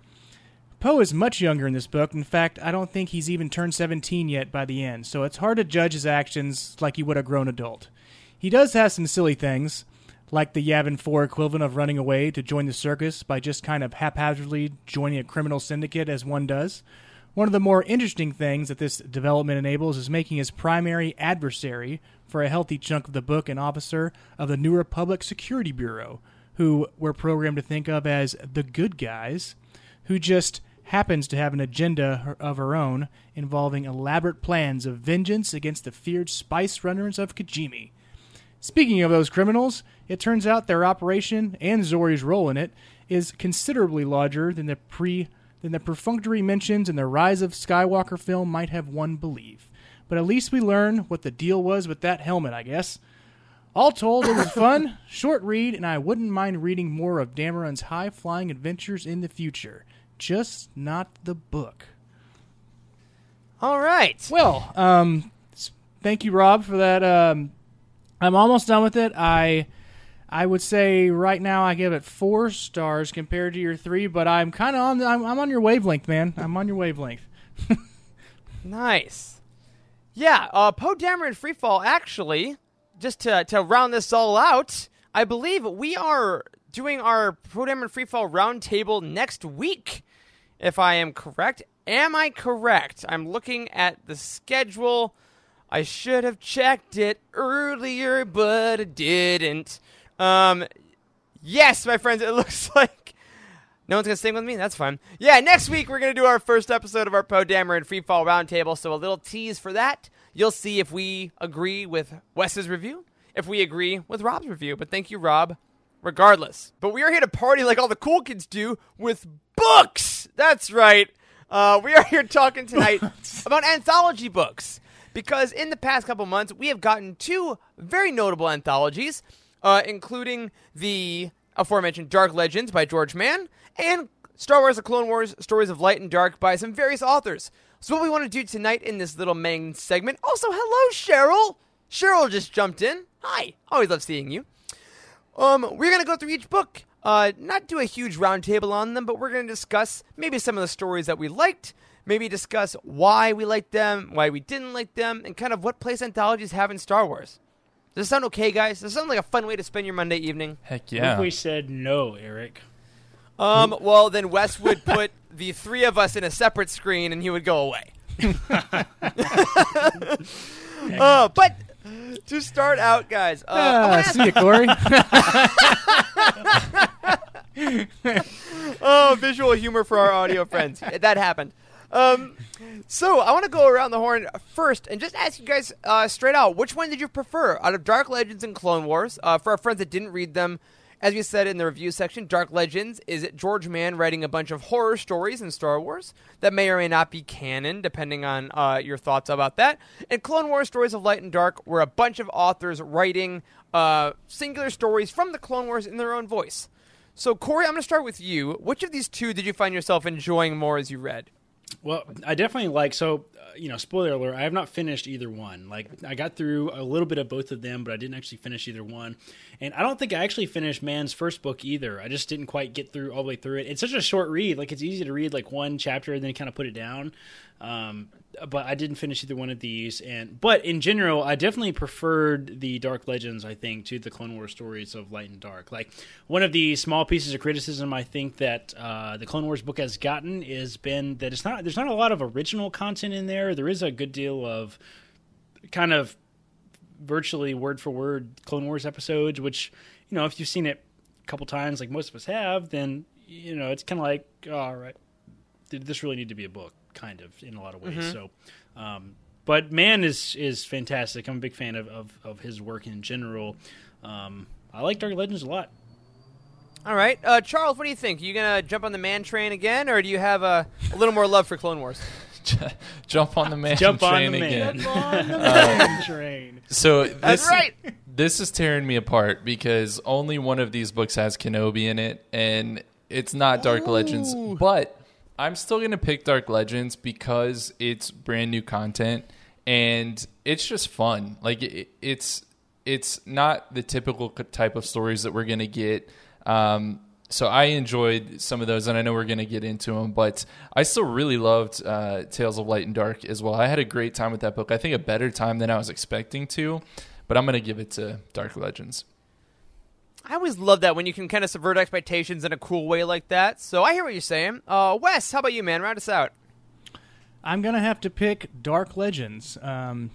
Poe is much younger in this book. In fact, I don't think he's even turned 17 yet by the end, so it's hard to judge his actions like he would a grown adult. He does have some silly things, like the Yavin 4 equivalent of running away to join the circus by just kind of haphazardly joining a criminal syndicate as one does. One of the more interesting things that this development enables is making his primary adversary for a healthy chunk of the book an officer of the New Republic Security Bureau, who we're programmed to think of as the good guys, who just happens to have an agenda of her own involving elaborate plans of vengeance against the feared spice runners of Kijimi. Speaking of those criminals, it turns out their operation and Zorii's role in it is considerably larger than the pre than the perfunctory mentions in the Rise of Skywalker film might have one believe. But at least we learn what the deal was with that helmet, I guess. All told, it was fun, short read, and I wouldn't mind reading more of Dameron's high flying adventures in the future. Just not the book. All right. Well, um, thank you, Rob, for that. Um, I'm almost done with it. I I would say right now I give it four stars compared to your three, but I'm kind of on. I'm, I'm on your wavelength, man. I'm on your wavelength. Nice. Yeah, uh, Poe Dameron Freefall, actually, just to, to round this all out, I believe we are doing our Poe Dameron Freefall roundtable next week, if I am correct. Am I correct? I'm looking at the schedule. I should have checked it earlier, but I didn't. Um, yes, my friends, it looks like no one's gonna sing with me. That's fine. Yeah, next week we're gonna do our first episode of our Poe Dameron and Free Fall Roundtable. So a little tease for that. You'll see if we agree with Wes's review, if we agree with Rob's review. But thank you, Rob. Regardless, but we are here to party like all the cool kids do with books. That's right. Uh, we are here talking tonight about anthology books because in the past couple months we have gotten two very notable anthologies, uh, including the aforementioned Dark Legends by George Mann and Star Wars: The Clone Wars: Stories of Light and Dark by some various authors. So what we want to do tonight in this little main segment. Also, hello Cheryl. Cheryl just jumped in. Hi. Always love seeing you. Um, we're gonna go through each book. Uh, not do a huge roundtable on them, but we're gonna discuss maybe some of the stories that we liked. Maybe discuss why we liked them, why we didn't like them, and kind of what place anthologies have in Star Wars. Does this sound okay, guys? Does this sound like a fun way to spend your Monday evening? Heck yeah. if we said no, Eric? Um, well, then Wes would put the three of us in a separate screen and he would go away. uh, but to start out, guys, uh, ask- see you, Corey. oh, visual humor for our audio friends. That happened. Um, so I want to go around the horn first and just ask you guys uh, straight out: which one did you prefer out of Dark Legends and Clone Wars? Uh, for our friends that didn't read them, as we said in the review section, Dark Legends is it George Mann writing a bunch of horror stories in Star Wars that may or may not be canon, depending on uh, your thoughts about that. And Clone Wars: Stories of Light and Dark were a bunch of authors writing uh, singular stories from the Clone Wars in their own voice. So, Corey, I'm going to start with you. Which of these two did you find yourself enjoying more as you read? Well, I definitely like so. Uh, you know, spoiler alert: I have not finished either one. Like, I got through a little bit of both of them, but I didn't actually finish either one. And I don't think I actually finished Mann's first book either. I just didn't quite get through all the way through it. It's such a short read; like it's easy to read like one chapter and then kind of put it down. Um, but I didn't finish either one of these. And but in general, I definitely preferred the Dark Legends. I think to the Clone Wars stories of Light and Dark. Like one of the small pieces of criticism I think that uh, the Clone Wars book has gotten is been that it's not there's not a lot of original content in there. There is a good deal of kind of virtually word for word Clone Wars episodes, which you know if you've seen it a couple times, like most of us have, then you know it's kind of like all right, did this really need to be a book? Kind of in a lot of ways. Mhm. So, um, but Mann is is fantastic. I'm a big fan of of, of his work in general. Um, I like Dark Legends a lot. All right, uh, Charles, what do you think? you gonna jump on the man train again, or do you have a, a little more love for Clone Wars? Jump on the man Jump on train the man. again. Jump on the man train. So this, That's right. This is tearing me apart because only one of these books has Kenobi in it, and it's not Dark Legends. But I'm still gonna pick Dark Legends because it's brand new content and it's just fun. Like it, it's it's not the typical type of stories that we're gonna get. Um, so I enjoyed some of those, and I know we're to get into them. But I still really loved uh, Tales of Light and Dark as well. I had a great time with that book. I think a better time than I was expecting to. But I'm to give it to Dark Legends. I always love that when you can kind of subvert expectations in a cool way like that. So I hear what you're saying. Uh, Wes, how about you, man? Round us out. I'm gonna have to pick Dark Legends. Um,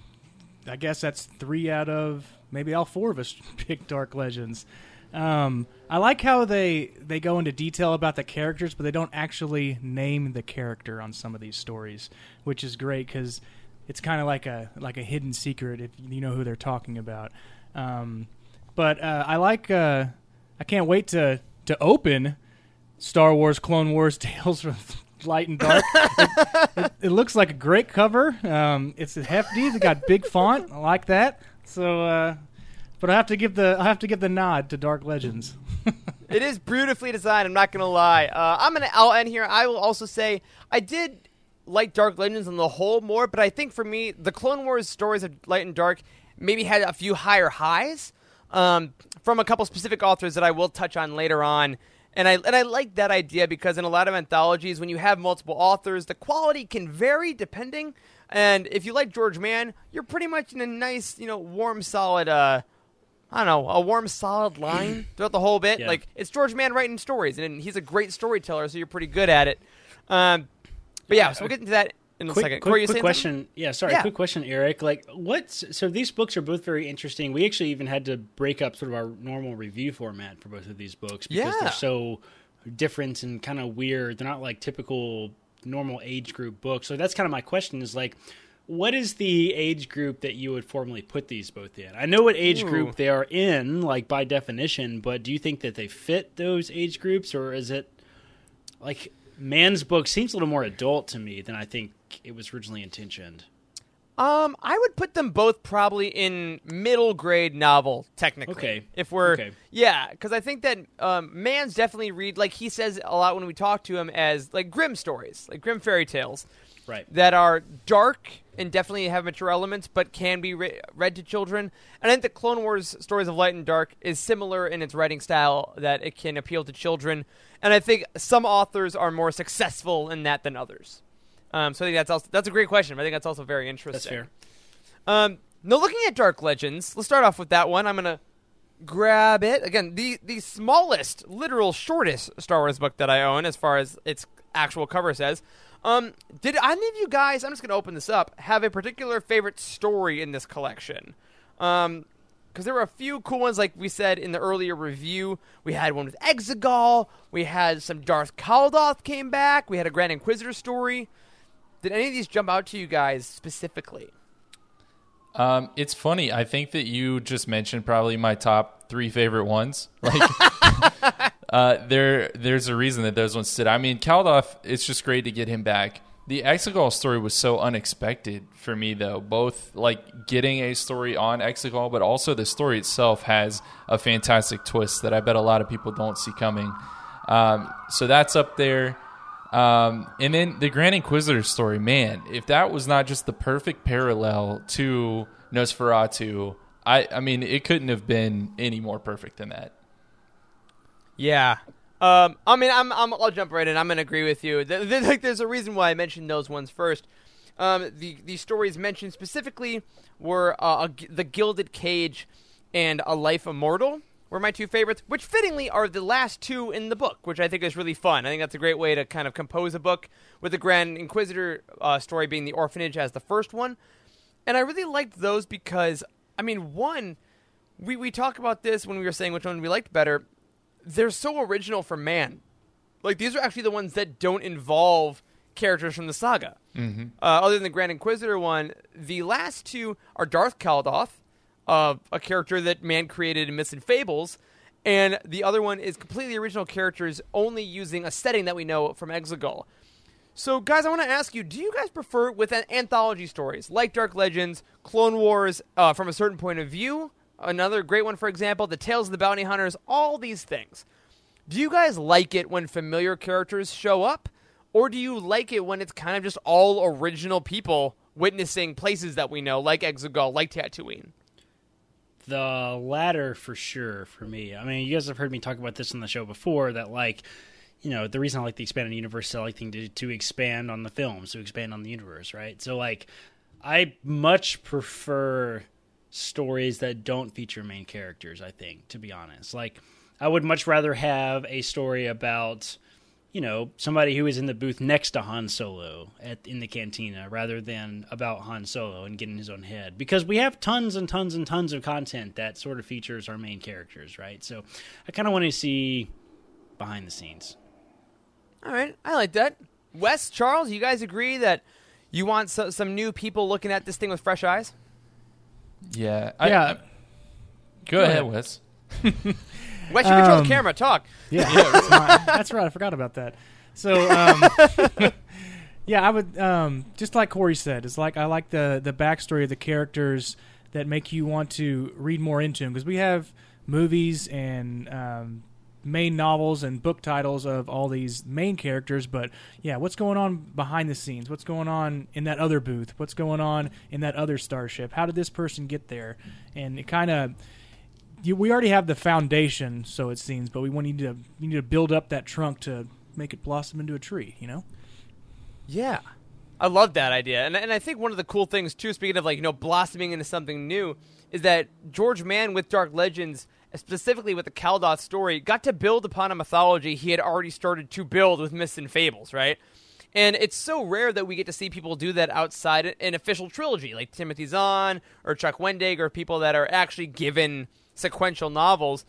I guess that's three out of maybe all four of us pick Dark Legends. Um, I like how they they go into detail about the characters, but they don't actually name the character on some of these stories, which is great because it's kind of like a like a hidden secret if you know who they're talking about. Um, but uh, I like. Uh, I can't wait to to open Star Wars Clone Wars Tales from Light and Dark. it, it, it looks like a great cover. Um, it's hefty. It's got big font. I like that. So, uh, but I have to give the I have to give the nod to Dark Legends. it is beautifully designed. I'm not gonna lie. Uh, I'm gonna. I'll end here. I will also say I did like Dark Legends on the whole more, but I think for me, the Clone Wars stories of Light and Dark maybe had a few higher highs um, from a couple specific authors that I will touch on later on. And I and I like that idea because in a lot of anthologies, when you have multiple authors, the quality can vary depending. And if you like George Mann, you're pretty much in a nice, you know, warm, solid. Uh, I don't know, a warm, solid line throughout the whole bit. Yeah. Like it's George Mann writing stories, and he's a great storyteller, so you're pretty good at it. Um, but yeah, so we'll get into that in a quick, second. Quick, Corey, quick question. something? Yeah, sorry. Yeah. Quick question, Eric. Like, what's so these books are both very interesting. We actually even had to break up sort of our normal review format for both of these books because Yeah. they're so different and kind of weird. They're not like typical normal age group books. So that's kind of my question. Is like. What is the age group that you would formally put these both in? I know what age Ooh. group they are in, like by definition, but do you think that they fit those age groups, or is it like Mann's book seems a little more adult to me than I think it was originally intentioned. Um, I would put them both probably in middle grade novel, technically. Okay. If we're Okay. yeah, because I think that um, Mann's definitely read like he says a lot when we talk to him as like grim stories, like grim fairy tales, Right. that are dark and definitely have mature elements, but can be re- read to children. And I think the Clone Wars Stories of Light and Dark is similar in its writing style that it can appeal to children. And I think some authors are more successful in that than others. Um, so I think that's also that's a great question. But I think that's also very interesting. fair. Um, now looking at Dark Legends, let's start off with that one. I'm gonna grab it again. The the smallest, literal shortest Star Wars book that I own, as far as its actual cover says. Um, did any of you guys? I'm just gonna open this up. Have a particular favorite story in this collection? Um, because there were a few cool ones, like we said in the earlier review. We had one with Exegol. We had some Darth Caldoth came back. We had a Grand Inquisitor story. Did any of these jump out to you guys specifically? Um, it's funny. I think that you just mentioned probably my top three favorite ones. Like, uh, there, there's a reason that those ones stood. I mean, Caldoth. It's just great to get him back. The Exegol story was so unexpected for me, though. Both like getting a story on Exegol, but also the story itself has a fantastic twist that I bet a lot of people don't see coming. Um, so that's up there. Um, and then the Grand Inquisitor story, man, if that was not just the perfect parallel to Nosferatu, I, I mean, it couldn't have been any more perfect than that. Yeah. Um, I mean, I'm, I'm, I'll jump right in. I'm gonna agree with you. Like, there's a reason why I mentioned those ones first. Um, the the stories mentioned specifically were uh, a the Gilded Cage and A Life Immortal were my two favorites, which fittingly are the last two in the book, which I think is really fun. I think that's a great way to kind of compose a book with the Grand Inquisitor uh, story being the orphanage as the first one. And I really liked those because, I mean, one, we, we talk about this when we were saying which one we liked better. They're so original for Mann. Like, these are actually the ones that don't involve characters from the saga. Mm-hmm. Uh, other than the Grand Inquisitor one, the last two are Darth Caldoth, uh, a character that Mann created in Myths and Fables, and the other one is completely original characters, only using a setting that we know from Exegol. So, guys, I want to ask you: Do you guys prefer with an anthology stories like Dark Legends, Clone Wars, uh, from a certain point of view? Another great one, for example, the Tales of the Bounty Hunters. All these things. Do you guys like it when familiar characters show up, or do you like it when it's kind of just all original people witnessing places that we know, like Exegol, like Tatooine? The latter for sure for me. I mean, you guys have heard me talk about this on the show before that like you know, the reason I like the expanded universe is I like to, to expand on the films, to expand on the universe, right? So like I much prefer stories that don't feature main characters, I think, to be honest. Like I would much rather have a story about you know, somebody who is in the booth next to Han Solo at in the cantina rather than about Han Solo and getting his own head. Because we have tons and tons and tons of content that sort of features our main characters, right? So I kind of want to see behind the scenes. All right, I like that. Wes, Charles, you guys agree that you want so, some new people looking at this thing with fresh eyes? Yeah. I, Yeah. I- go, Go ahead, ahead. Wes. You control Um, the camera. Talk. Yeah, that's, right. that's right. I forgot about that. So, um, yeah, I would um, just like Corey said. It's like I like the the backstory of the characters that make you want to read more into them because we have movies and um, main novels and book titles of all these main characters, but yeah, what's going on behind the scenes? What's going on in that other booth? What's going on in that other starship? How did this person get there? And it kind of you, we already have the foundation, so it seems, but we want you to you need to build up that trunk to make it blossom into a tree. You know? Yeah. I love that idea. And, and I think one of the cool things, too, speaking of like, you know, blossoming into something new, is that George Mann with Dark Legends, specifically with the Caldoth story, got to build upon a mythology he had already started to build with Myths and Fables, right? And it's so rare that we get to see people do that outside an official trilogy, like Timothy Zahn or Chuck Wendig, or people that are actually given sequential novels.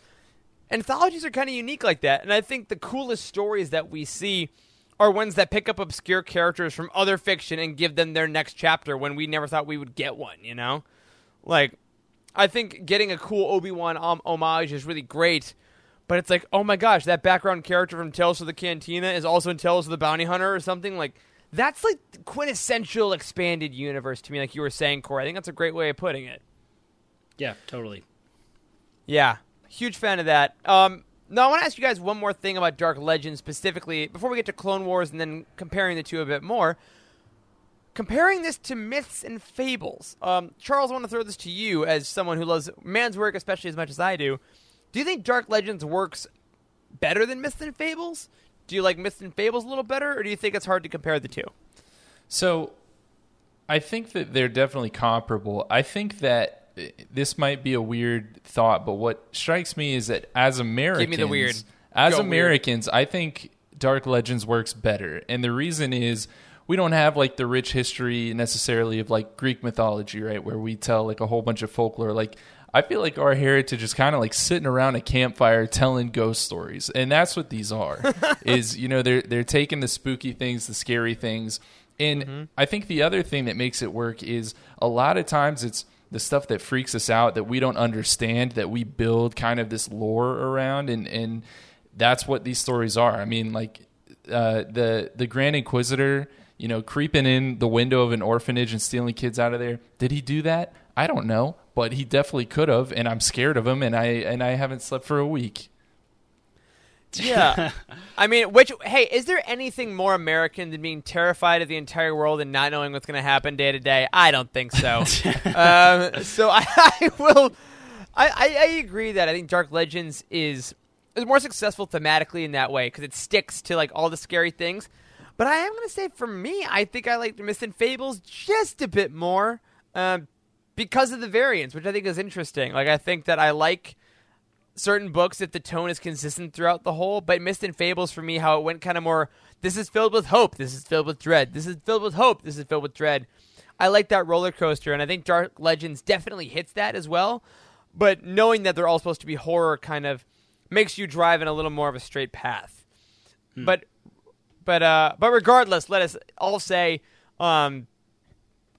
Anthologies are kind of unique like that, and I think the coolest stories that we see are ones that pick up obscure characters from other fiction and give them their next chapter when we never thought we would get one, you know? Like, I think getting a cool Obi Wan homage is really great, but it's like, oh my gosh, that background character from Tales of the Cantina is also in Tales of the Bounty Hunter or something like. That's like quintessential expanded universe to me, like you were saying, Corey. I think that's a great way of putting it. Yeah, totally. Yeah, huge fan of that. Um, now I want to ask you guys one more thing about Dark Legends specifically before we get to Clone Wars and then comparing the two a bit more. Comparing this to myths and fables, um, Charles, I want to throw this to you as someone who loves Mann's work especially as much as I do. Do you think Dark Legends works better than myths and fables? Do you like myths and fables a little better, or do you think it's hard to compare the two? So, I think that they're definitely comparable. I think that this might be a weird thought, but what strikes me is that as Americans, Give me the weird. as Go weird. Americans, I think Dark Legends works better, and the reason is we don't have like the rich history necessarily of like Greek mythology, right? Where we tell like a whole bunch of folklore. Like I feel like our heritage is kind of like sitting around a campfire telling ghost stories, and that's what these are. is you know they're they're taking the spooky things, the scary things, and mm-hmm. I think the other thing that makes it work is a lot of times it's the stuff that freaks us out that we don't understand that we build kind of this lore around, and and that's what these stories are. I mean, like uh, the the Grand Inquisitor, you know, creeping in the window of an orphanage and stealing kids out of there. Did he do that? I don't know, but he definitely could have, and I'm scared of him, and I and I haven't slept for a week. Yeah. I mean, which hey, is there anything more American than being terrified of the entire world and not knowing what's going to happen day to day? I don't think so. um, so I, I will. I, I, I agree that I think Dark Legends is is more successful thematically in that way because it sticks to like all the scary things. But I am going to say, for me, I think I like Myths and Fables just a bit more um, because of the variants, which I think is interesting. Like I think that I like certain books if the tone is consistent throughout the whole. But Myths and Fables for me, how it went kind of more. This is filled with hope. This is filled with dread. This is filled with hope. This is filled with dread. I like that roller coaster, and I think Dark Legends definitely hits that as well. But knowing that they're all supposed to be horror kind of makes you drive in a little more of a straight path. But but uh but regardless, let us all say um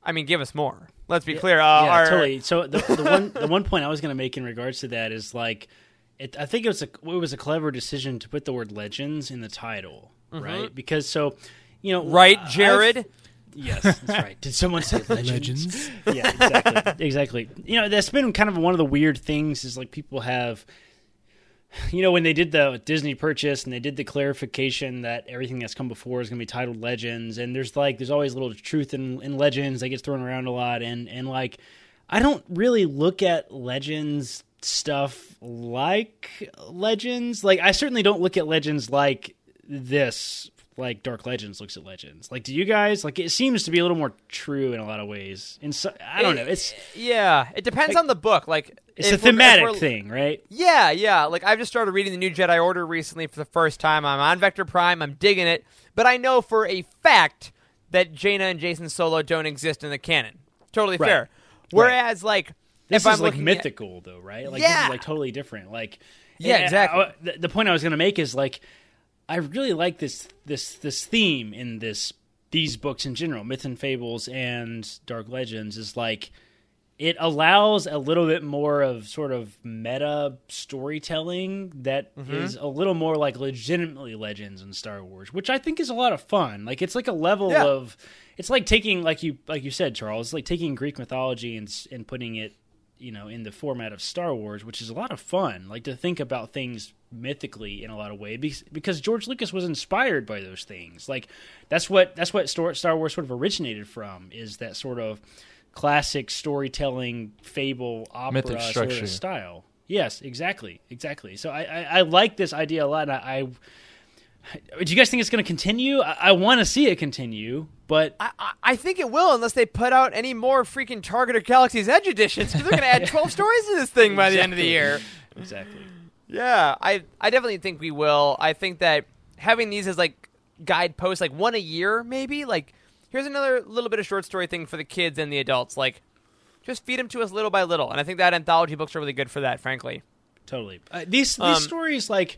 I mean give us more. Let's be clear. Uh, yeah, our- totally. So the, the one the one point I was going to make in regards to that is like, it, I think it was a it was a clever decision to put the word legends in the title, Mhm. right? Because so, you know, Right, I've- Jared? Yes, that's right. Did someone say legends? Legends? yeah, exactly, exactly. You know, that's been kind of one of the weird things is like people have you know when they did the Disney purchase and they did the clarification that everything that's come before is going to be titled Legends, and there's like there's always a little truth in, in Legends that gets thrown around a lot, and and like I don't really look at Legends stuff like Legends. Like I certainly don't look at Legends like this. Like Dark Legends looks at Legends. Like, do you guys like? It seems to be a little more true in a lot of ways. In so, I don't know. It's yeah, it depends like- on the book. Like it's a if we're- if thematic thing, right? Yeah, yeah. Like I've just started reading the new Jedi Order recently for the first time. I'm on Vector Prime. I'm digging it, but I know for a fact that Jaina and Jacen Solo don't exist in the canon. Totally Right. fair. Whereas, like, This if is I'm like looking at- mythical, though, right? Like this Yeah. is like totally different. Like, Yeah, exactly. I- the, the point I was going to make is like, I really like this this this theme in this these books in general, myth and fables and dark legends. Is like it allows a little bit more of sort of meta storytelling that is Mhm. a little more like legitimately legends in Star Wars, which I think is a lot of fun. Like it's like a level Yeah. of it's like taking like you like you said Charles, it's like taking Greek mythology and and putting it you know in the format of Star Wars, which is a lot of fun. Like to think about things mythically in a lot of ways because, because George Lucas was inspired by those things. Like that's what that's what Star Wars sort of originated from is that sort of classic storytelling fable opera Mythic sort structure. of style. Yes, exactly, exactly. So I, I, I like this idea a lot. And I, I do you guys think it's going to continue? I, I want to see it continue, but I, I- think it will unless they put out any more freaking Target or Galaxy's Edge editions because they're going to add 12 stories to this thing by the end of the year. Exactly. Yeah, I I definitely think we will. I think that having these as like guideposts, like one a year, maybe. Like, here's another little bit of short story thing for the kids and the adults. Like, just feed them to us little by little, and I think that anthology books are really good for that. Frankly, totally. Uh, these these Um, stories like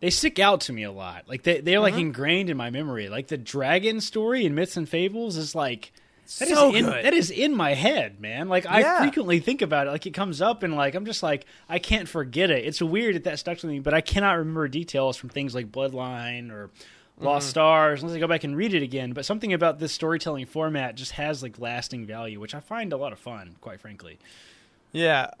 they stick out to me a lot. Like they they're like Mhm. ingrained in my memory. Like the dragon story in Myths and Fables is like That is so in, good. That is in my head, man. Like I Yeah. frequently think about it. Like it comes up and like I'm just like I can't forget it. It's weird that that stuck to me, but I cannot remember details from things like Bloodline or Lost Mhm. Stars unless I go back and read it again. But something about this storytelling format just has like lasting value, which I find a lot of fun, quite frankly. Yeah.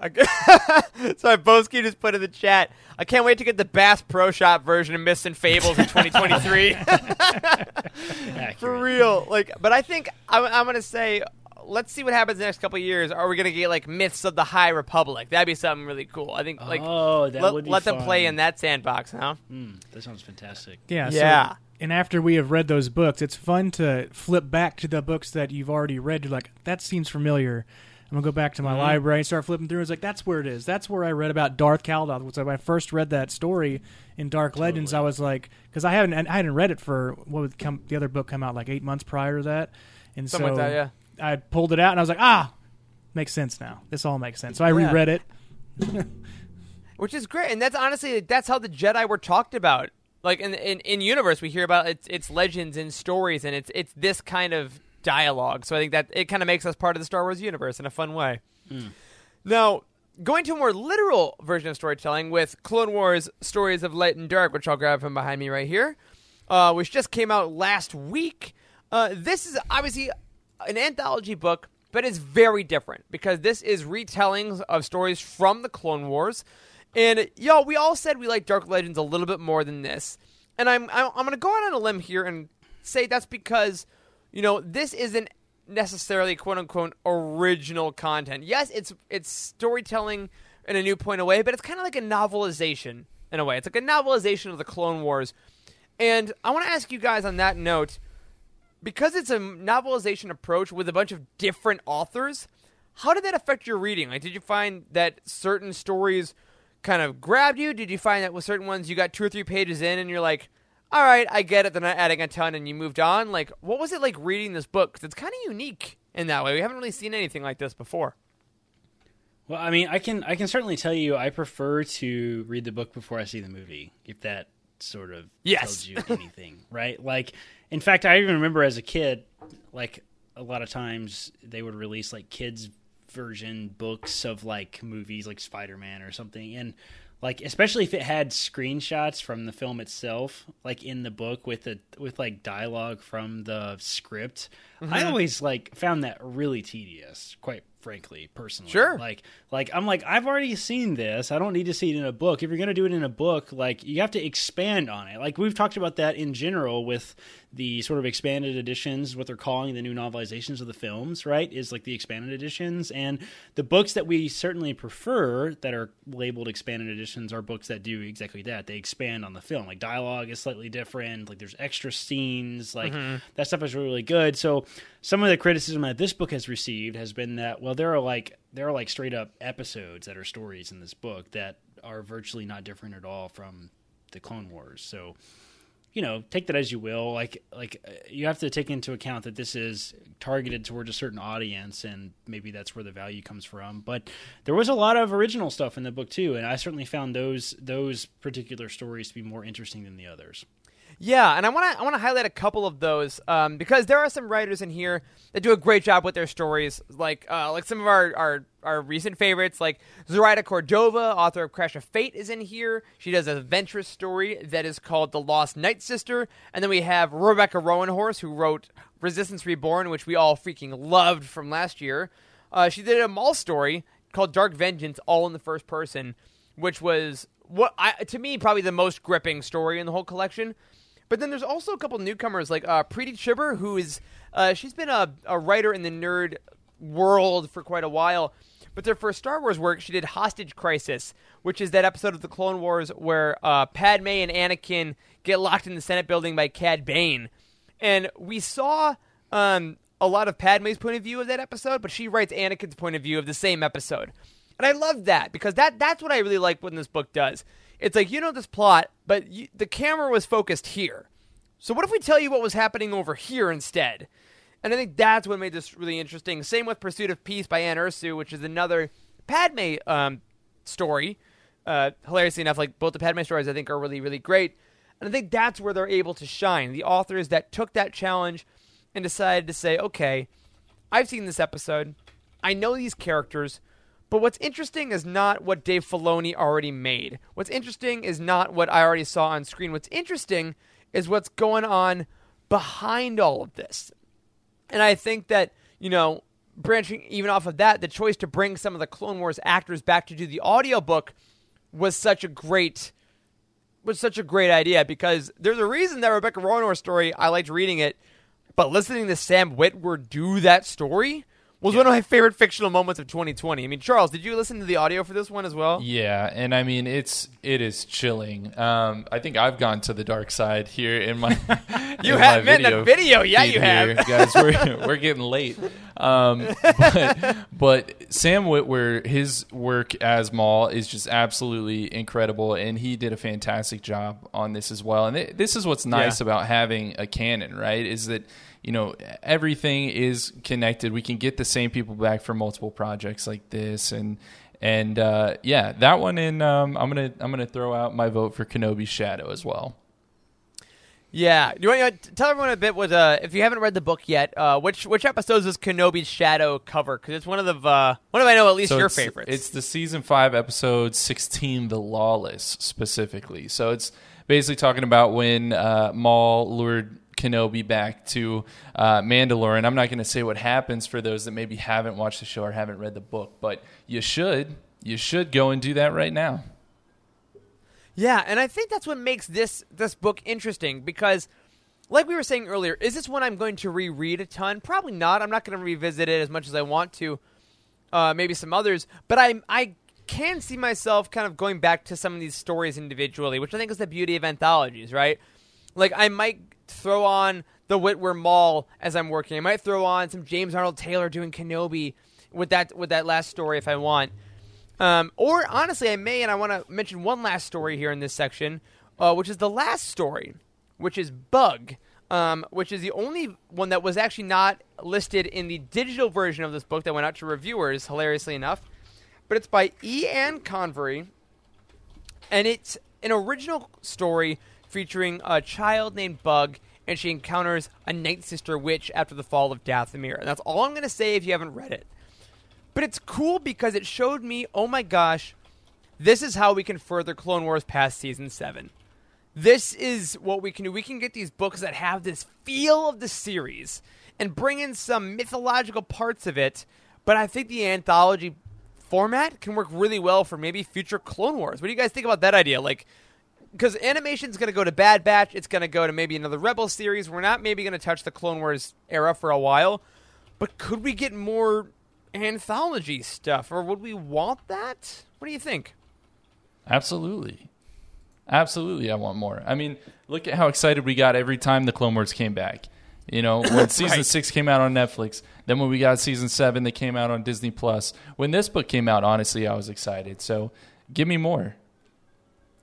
Sorry, Boski just put in the chat. I can't wait to get the Bass Pro Shop version of Myths and Fables in 2023. For real. Like, but I think I'm, I'm gonna say, let's see what happens the next couple of years. Are we gonna get like Myths of the High Republic? That'd be something really cool. I think like Oh, that let, would be let them play in that sandbox, huh? Mm, that sounds fantastic. Yeah. Yeah. So, and after we have read those books, it's fun to flip back to the books that you've already read. You're like, that seems familiar. I'm gonna go back to my Mhm. library and start flipping through. It's like that's where it is. That's where I read about Darth Caldoth. So when I first read that story in Dark Legends, I was like, because I haven't I hadn't read it for what would come the other book come out like eight months prior to that, and Something so like that, I pulled it out and I was like, ah, makes sense now. This all makes sense. So I Yeah. reread it. which is great and that's honestly that's how the jedi were talked about like in in, in universe we hear about it's it's legends and stories and it's it's this kind of dialogue. So i think that it kind of makes us part of the star wars universe in a fun way. Now going to a more literal version of storytelling with clone wars stories of light and dark which i'll grab from behind me right here uh, which just came out last week. Uh, this is obviously an anthology book but it's very different because this is retellings of stories from the clone wars. And y'all, we all said we like Dark Legends a little bit more than this, and I'm I'm, I'm going to go out on a limb here and say that's because you know this isn't necessarily quote unquote original content. Yes, it's it's storytelling in a new point of way, but it's kind of like a novelization in a way. It's like a novelization of the Clone Wars, and I want to ask you guys on that note because it's a novelization approach with a bunch of different authors. How did that affect your reading? Like, did you find that certain stories kind of grabbed you? Did you find that with certain ones you got two or three pages in and you're like, all right, I get it, they're not adding a ton, and you moved on? Like, what was it like reading this book? Cause it's kind of unique in that way. We haven't really seen anything like this before. Well, I mean, I can I can certainly tell you I prefer to read the book before I see the movie, if that sort of Yes. tells you anything, right? Like, in fact, I even remember as a kid, like a lot of times they would release like kids version books of like movies like Spider-Man or something and like especially if it had screenshots from the film itself like in the book with the with like dialogue from the script. I Mhm. always like found that really tedious quite frankly personally. Sure. like like I'm like I've already seen this. I don't need to see it in a book. If you're going to do it in a book like you have to expand on it. Like we've talked about that in general with the sort of expanded editions what they're calling the new novelizations of the films right is like the expanded editions. And the books that we certainly prefer that are labeled expanded editions are books that do exactly that. They expand on the film. Like dialogue is slightly different. Like there's extra scenes. Like Mhm. that stuff is really, really good. So some of the criticism that this book has received has been that well there are like there are like straight up episodes that are stories in this book that are virtually not different at all from the clone wars. So you know take that as you will. Like like uh, you have to take into account that this is targeted towards a certain audience and maybe that's where the value comes from. But there was a lot of original stuff in the book too and i certainly found those those particular stories to be more interesting than the others Yeah, and I want to I want to highlight a couple of those um, because there are some writers in here that do a great job with their stories. Like uh, like some of our, our our recent favorites, like Zoraida Cordova, author of Crash of Fate, is in here. She does a adventurous story that is called The Lost Night Sister, and then we have Rebecca Roanhorse, who wrote Resistance Reborn, which we all freaking loved from last year. Uh, she did a Maul story called Dark Vengeance, all in the first person, which was what I, to me probably the most gripping story in the whole collection. But then there's also a couple newcomers like uh, Preeti Chhibber, who is uh, she's been a, a writer in the nerd world for quite a while. But their first Star Wars work, she did Hostage Crisis, which is that episode of the Clone Wars where uh, Padme and Anakin get locked in the Senate building by Cad Bane, and we saw um, a lot of Padme's point of view of that episode, but she writes Anakin's point of view of the same episode. And I love that because that that's what I really like when this book does. It's like you know this plot, but you, the camera was focused here. So what if we tell you what was happening over here instead? And I think that's what made this really interesting. Same with Pursuit of Peace by Anne Ursu, which is another Padme um, story. Uh, hilariously enough, like both the Padme stories, I think are really really great. And I think that's where they're able to shine. The authors that took that challenge and decided to say, okay, I've seen this episode. I know these characters, but what's interesting is not what Dave Filoni already made. What's interesting is not what I already saw on screen. What's interesting is what's going on behind all of this. And I think that, you know, branching even off of that, the choice to bring some of the Clone Wars actors back to do the audiobook was such a great was such a great idea because there's a reason that Rebecca Roanhorse story I liked reading it, but listening to Sam Witwer do that story was one of my favorite fictional moments of 2020. I mean, Charles, did you listen to the audio for this one as well? Yeah, and I mean it's it is chilling. Um, I think I've gone to the dark side here in my you in have my been the video, yeah, you have, guys. We're we're getting late. Um, but, but Sam Witwer, his work as Maul is just absolutely incredible, and he did a fantastic job on this as well. And it, this is what's nice Yeah. about having a canon, right? Is that you know everything is connected. We can get the same people back for multiple projects like this, and and uh, yeah, that one. In um, I'm gonna I'm gonna throw out my vote for Kenobi's Shadow as well. Yeah, Do you want to tell everyone a bit what uh, if you haven't read the book yet, uh, which which episodes does Kenobi's Shadow cover? Because it's one of the uh, one of I know at least So your it's, favorites. It's the season five, episode sixteen, "The Lawless," specifically. So it's basically talking about when uh, Maul lured Kenobi back to uh, Mandalore. And I'm not going to say what happens for those that maybe haven't watched the show or haven't read the book, but you should. You should go and do that right now. Yeah, and I think that's what makes this this book interesting because like we were saying earlier, is this one I'm going to reread a ton? Probably not. I'm not going to revisit it as much as I want to. Uh, maybe some others, but I I can see myself kind of going back to some of these stories individually, which I think is the beauty of anthologies, right? Like I might throw on the Witwer Maul as I'm working. I might throw on some James Arnold Taylor doing Kenobi with that with that last story if I want. Um, or honestly, I may, and I want to mention one last story here in this section, uh, which is the last story, which is Bug, um, which is the only one that was actually not listed in the digital version of this book that went out to reviewers, hilariously enough. But it's by E. Anne Convery, and it's an original story featuring a child named Bug, and she encounters a Night Sister witch after the fall of Dathomir. And that's all I'm going to say if you haven't read it. But it's cool because it showed me, oh my gosh, this is how we can further Clone Wars past season 7. This is what we can do. We can get these books that have this feel of the series and bring in some mythological parts of it. But I think the anthology format can work really well for maybe future Clone Wars. What do you guys think about that idea? Like, because animation's going to go to Bad Batch, it's going to go to maybe another Rebel series. We're not maybe going to touch the Clone Wars era for a while, but could we get more anthology stuff, or would we want that? What do you think? Absolutely. Absolutely, I want more. I mean, look at how excited we got every time the Clone Wars came back. You know, when season Right. six came out on Netflix, then when we got season seven that came out on Disney Plus. When this book came out, honestly, I was excited. So give me more.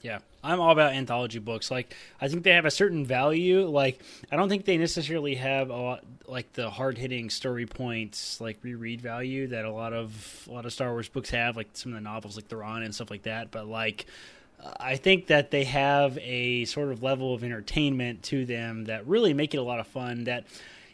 Yeah, I'm all about anthology books. Like, I think they have a certain value. Like, I don't think they necessarily have a lot, like the hard hitting story points, like reread value that a lot of a lot of Star Wars books have, like some of the novels, like Thrawn and stuff like that. But like, I think that they have a sort of level of entertainment to them that really make it a lot of fun. That,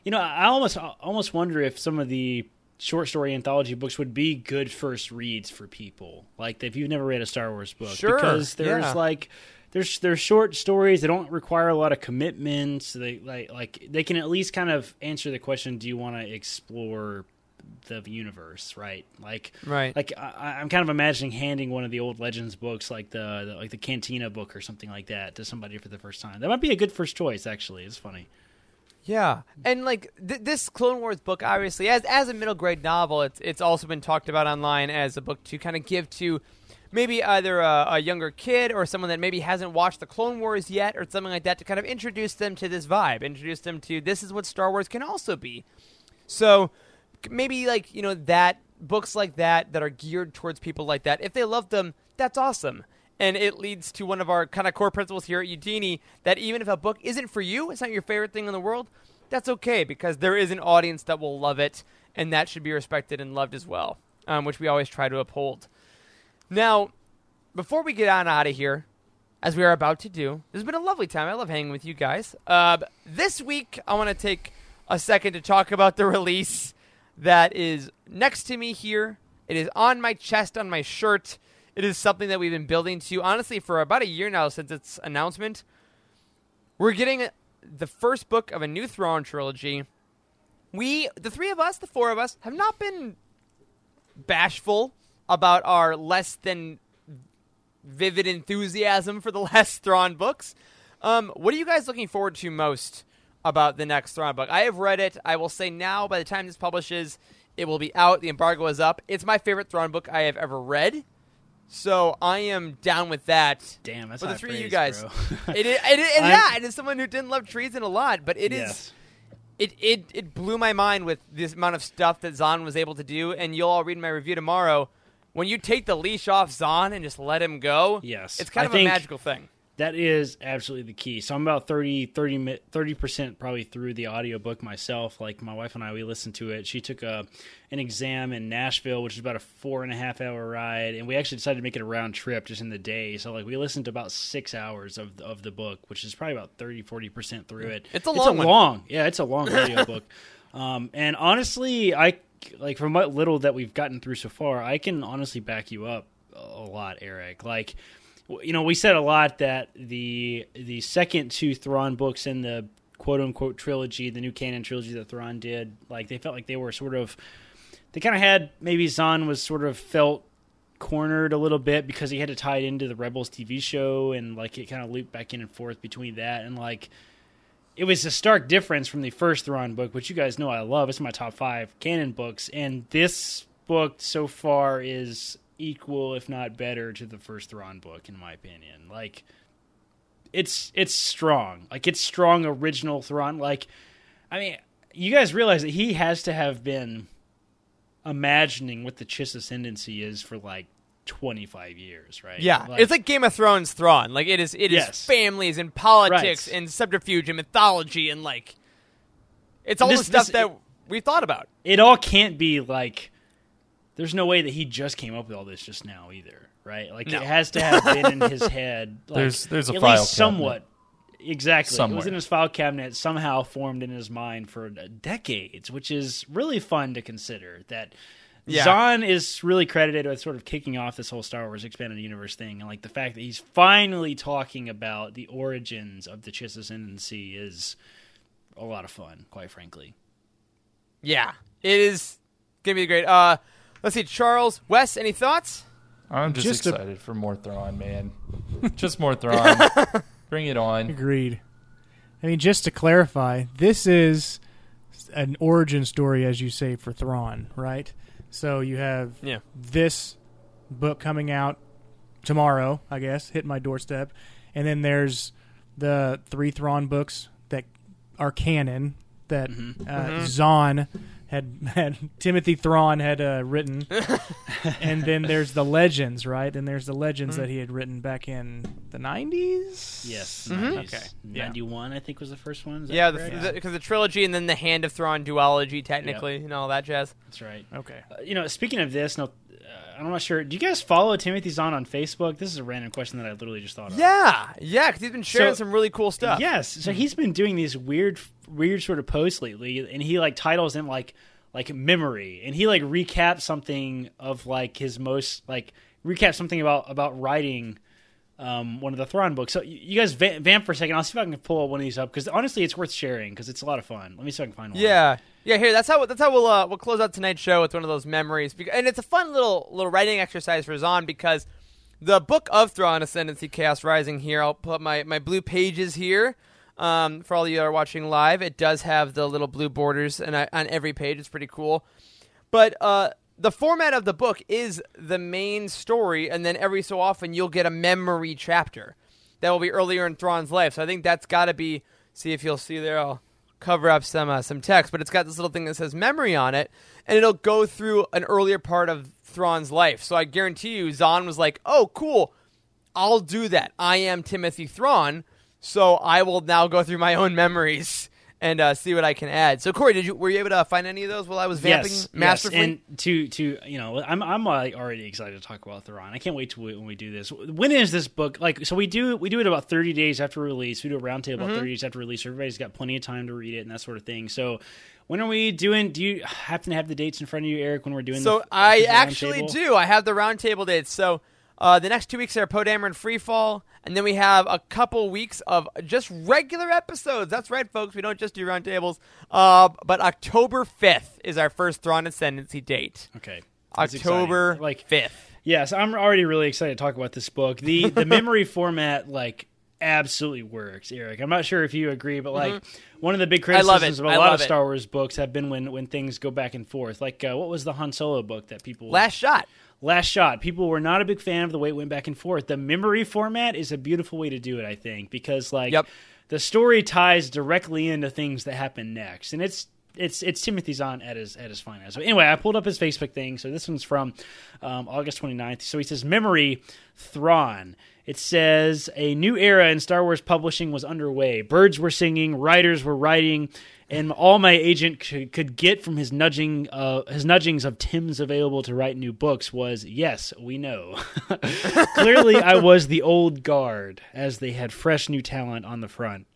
you know, I almost almost wonder if some of the short story anthology books would be good first reads for people. Like if you've never read a Star Wars book, Sure, because there's yeah. like there's there's short stories. They don't require a lot of commitment. So they like like they can at least kind of answer the question: Do you want to explore the universe? Right? Like Right. Like I, I'm kind of imagining handing one of the old Legends books, like the, the like the Cantina book or something like that, to somebody for the first time. That might be a good first choice. Actually, it's funny. Yeah, and like th- this Clone Wars book, obviously, as as a middle grade novel, it's it's also been talked about online as a book to kind of give to maybe either a, a younger kid or someone that maybe hasn't watched the Clone Wars yet or something like that to kind of introduce them to this vibe, introduce them to this is what Star Wars can also be. So maybe like you know that books like that that are geared towards people like that, if they love them, that's awesome. And it leads to one of our kind of core principles here at Youtini that even if a book isn't for you, it's not your favorite thing in the world, that's okay because there is an audience that will love it, and that should be respected and loved as well, um, which we always try to uphold. Now, before we get on out of here, as we are about to do, this has been a lovely time. I love hanging with you guys. Uh, this week, I want to take a second to talk about the release that is next to me here. It is on my chest, on my shirt. It is something that we've been building to, honestly, for about a year now since its announcement. We're getting the first book of a new Thrawn trilogy. We, the three of us, the four of us, have not been bashful about our less than vivid enthusiasm for the last Thrawn books. Um, what are you guys looking forward to most about the next Thrawn book? I have read it. I will say now, by the time this publishes, it will be out. The embargo is up. It's my favorite Thrawn book I have ever read. So I am down with that. Damn, that's for the three of you praise, guys. it is, it is, and yeah, and as someone who didn't love treason a lot, but it is it, it it blew my mind with this amount of stuff that Zahn was able to do, and you'll all read my review tomorrow. When you take the leash off Zahn and just let him go, Yes. it's kind I of a magical thing. That is absolutely the key. So I'm about 30, 30 percent probably through the audiobook myself. Like my wife and I, we listened to it. She took a an exam in Nashville, which is about a four and a half hour ride, and we actually decided to make it a round trip just in the day. So like we listened to about six hours of of the book, which is probably about 30, 40 percent through it. It's a long one. long, yeah, it's a long audiobook. Um, and honestly, I like from what little that we've gotten through so far, I can honestly back you up a lot, Eric. Like, you know, we said a lot that the the second two Thrawn books in the quote unquote trilogy, the new canon trilogy that Thrawn did, like they felt like they were sort of they kind of had maybe Zahn was sort of felt cornered a little bit because he had to tie it into the Rebels TV show and like it kind of looped back in and forth between that and like it was a stark difference from the first Thrawn book, which you guys know I love. It's my top five canon books, and this book so far is equal, if not better, to the first Thrawn book, in my opinion. Like, it's it's strong. Like it's strong original Thrawn. Like, I mean, you guys realize that he has to have been imagining what the Chiss ascendancy is for like twenty five years, right? Yeah, it's like Game of Thrones Thrawn. Like it is, it is Yes. families and politics Right. and subterfuge and mythology and like it's all This- the stuff this- that we thought about. it all can't be like there's no way that he just came up with all this just now either right like No. it has to have been in his head like, There's- there's a at file least somewhat exactly it was in his file cabinet somehow formed in his mind for decades which is really fun to consider that Yeah. Zahn is really credited with sort of kicking off this whole Star Wars expanded universe thing, and like the fact that he's finally talking about the origins of the Chiss Ascendancy is a lot of fun, quite frankly. Yeah, it is gonna be great. Uh, let's see, Charles, Wes, any thoughts? I'm just, Just a- excited for more Thrawn, man. just more Thrawn. Bring it on. Agreed. I mean, just to clarify, this is an origin story, as you say, for Thrawn, right? So you have Yeah. this book coming out tomorrow, I guess, hit my doorstep, and then there's the three Thrawn books that are canon that uh, Mhm. Zahn had had Timothy Thrawn had uh, written, and then there's the legends, right? And there's the legends Mhm. that he had written back in the '90s. Yes, Mhm. 90s. Okay. Yeah. 91 I think was the first one. Yeah, correct? because the, 'cause the trilogy and then the Hand of Thrawn duology, technically, and all that jazz. That's right. Okay. Uh, you know, speaking of this, no, I'm not sure. Do you guys follow Timothy Zahn on Facebook? This is a random question that I literally just thought of. Yeah, yeah, because he's been sharing So- some really cool stuff. Yes, so he's been doing these weird, weird sort of posts lately, and he like titles them like like memory, and he like recaps something of like his most like recap something about about writing um, one of the Thrawn books. So you, guys va- vamp for a second. I'll see if I can pull one of these up because honestly, it's worth sharing because it's a lot of fun. Let me see if I can find one. Yeah, yeah. Here, that's how that's how we'll uh, we'll close out tonight's show with one of those memories, and it's a fun little little writing exercise for Zahn because the book of Thrawn Ascendancy Chaos Rising. Here, I'll put my my blue pages here. Um, for all you that are watching live, it does have the little blue borders and I, on every page. It's pretty cool. But uh, the format of the book is the main story, and then every so often you'll get a memory chapter that will be earlier in Thrawn's life. So I think that's got to be. See if you'll see there. I'll cover up some uh, some text, but it's got this little thing that says memory on it, and it'll go through an earlier part of Thrawn's life. So I guarantee you, Zahn was like, "Oh, cool, I'll do that. I am Timothy Thrawn, so I will now go through my own memories." And uh, see what I can add. So, Corey, did you were you able to find any of those while I was vamping yes, masterfully? Yes. And to to you know, I'm I'm already excited to talk about Thrawn. I can't wait to when we do this. When is this book? Like, so we do we do it about 30 days after release. We do a roundtable about Mhm. 30 days after release. Everybody's got plenty of time to read it and that sort of thing. So, When are we doing? Do you happen to have the dates in front of you, Eric? When we're doing? So the, I the actually do. I have the roundtable dates. So uh, the next two weeks are Poe Dameron Freefall, and then we have a couple weeks of just regular episodes. That's right, folks. We don't just do roundtables. Uh, but October fifth is our first Thrawn Ascendancy date. Okay. That's October exciting. like fifth. Yes, I'm already really excited to talk about this book. The the memory format like absolutely works, Eric. I'm not sure if you agree, but like Mhm. one of the big criticisms of a I lot of. Star Wars books have been when when things go back and forth. Like uh, what was the Han Solo book that people Last Shot. Last Shot. People were not a big fan of the way it went back and forth. The memory format is a beautiful way to do it, I think, because like the story ties directly into things that happen next, and it's it's it's Timothy Zahn at his at his finest. So anyway, I pulled up his Facebook thing. So this one's from um, August 29th. So he says, "Memory Thrawn." It says a new era in Star Wars publishing was underway. Birds were singing, writers were writing, and all my agent could get from his nudging, uh, his nudgings of Tim's available to write new books was, "Yes, we know." Clearly, I was the old guard, as they had fresh new talent on the front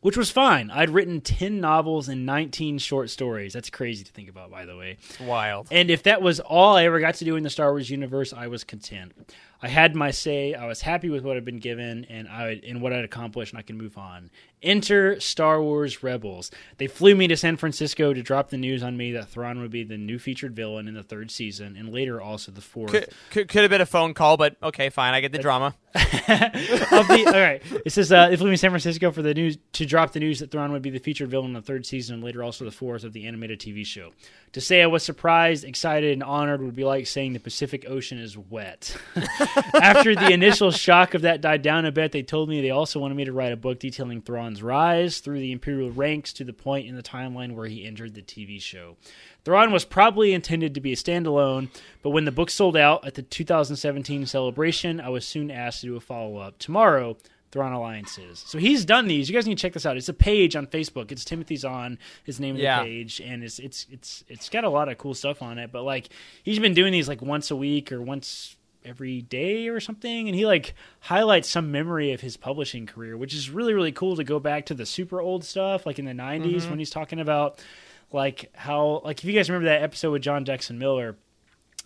which was fine. I'd written 10 novels and 19 short stories. That's crazy to think about, by the way. It's wild. And if that was all I ever got to do in the Star Wars universe, I was content. I had my say. I was happy with what I'd been given and I and what I'd accomplished, and I can move on. Enter Star Wars Rebels. They flew me to San Francisco to drop the news on me that Thrawn would be the new featured villain in the third season, and later also the fourth. Could, could, could have been a phone call, but okay, fine. I get the drama. the, all right. It says uh, they flew me to San Francisco for the news to drop the news that Thrawn would be the featured villain in the third season and later also the fourth of the animated TV show. To say I was surprised, excited, and honored would be like saying the Pacific Ocean is wet. After the initial shock of that died down a bit, they told me they also wanted me to write a book detailing Thrawn's rise through the Imperial ranks to the point in the timeline where he entered the TV show. Thrawn was probably intended to be a standalone, but when the book sold out at the 2017 celebration, I was soon asked to do a follow up tomorrow. Thrawn Alliances. So he's done these. You guys need to check this out. It's a page on Facebook. It's Timothy's on his name of Yeah. the page, and it's it's it's it's got a lot of cool stuff on it. But like he's been doing these like once a week or once every day or something and he like highlights some memory of his publishing career which is really really cool to go back to the super old stuff like in the 90s Mhm. when he's talking about like how like if you guys remember that episode with John Jackson Miller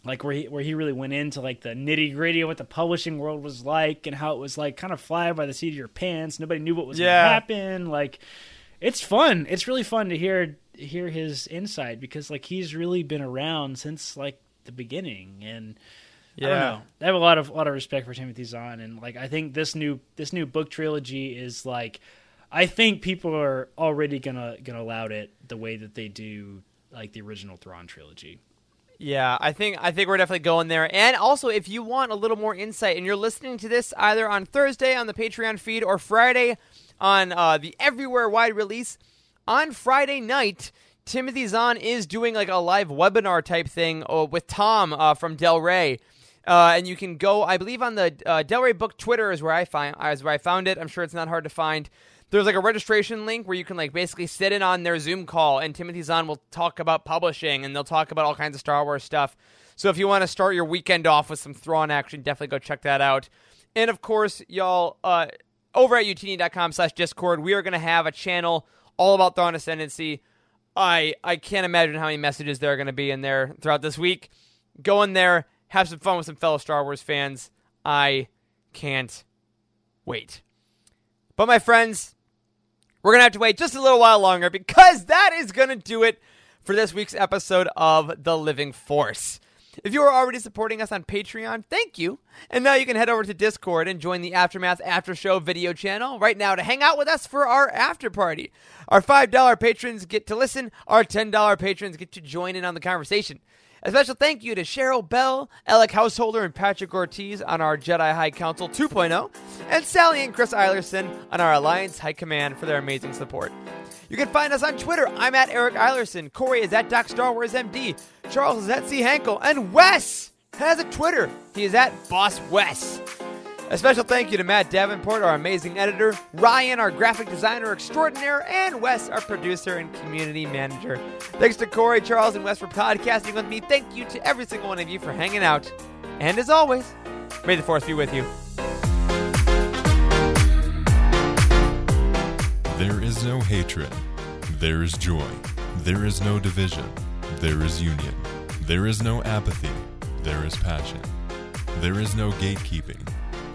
like where he where he really went into like the nitty gritty of what the publishing world was like and how it was like kind of fly by the seat of your pants. Nobody knew what was Yeah. gonna happen. Like it's fun. It's really fun to hear hear his insight because like he's really been around since like the beginning and Yeah. know. I have a lot of lot of respect for Timothy Zahn and like I think this new this new book trilogy is like I think people are already gonna gonna laud it the way that they do like the original Thrawn trilogy. Yeah, I think I think we're definitely going there. And also, if you want a little more insight, and you're listening to this either on Thursday on the Patreon feed or Friday on uh, the everywhere wide release, on Friday night, Timothy Zahn is doing like a live webinar type thing uh, with Tom uh, from Del Rey. Uh, and you can go, I believe, on the uh, Del Rey book Twitter is where I find is where I found it. I'm sure it's not hard to find. There's like a registration link where you can like basically sit in on their Zoom call, and Timothy Zahn will talk about publishing, and they'll talk about all kinds of Star Wars stuff. So if you want to start your weekend off with some Thrawn action, definitely go check that out. And of course, y'all, uh, over at youtini.com slash discord, we are going to have a channel all about Thrawn Ascendancy. I I can't imagine how many messages there are going to be in there throughout this week. Go in there, have some fun with some fellow Star Wars fans. I can't wait. But my friends, we're going to have to wait just a little while longer because that is going to do it for this week's episode of The Living Force. If you are already supporting us on Patreon, thank you. And now you can head over to Discord and join the Aftermath After Show video channel right now to hang out with us for our after party. Our $5 patrons get to listen, our $10 patrons get to join in on the conversation. A special thank you to Cheryl Bell, Alec Householder, and Patrick Ortiz on our Jedi High Council 2.0, and Sally and Chris Eilerson on our Alliance High Command for their amazing support. You can find us on Twitter. I'm at Eric Eilerson. Corey is at Doc Star Wars MD. Charles is at C. Hankel. And Wes has a Twitter. He is at Boss Wes. A special thank you to Matt Davenport, our amazing editor, Ryan, our graphic designer extraordinaire, and Wes, our producer and community manager. Thanks to Corey, Charles, and Wes for podcasting with me. Thank you to every single one of you for hanging out. And as always, may the Force be with you. There is no hatred. There is joy. There is no division, there is union. There is no apathy, there is passion. There is no gatekeeping,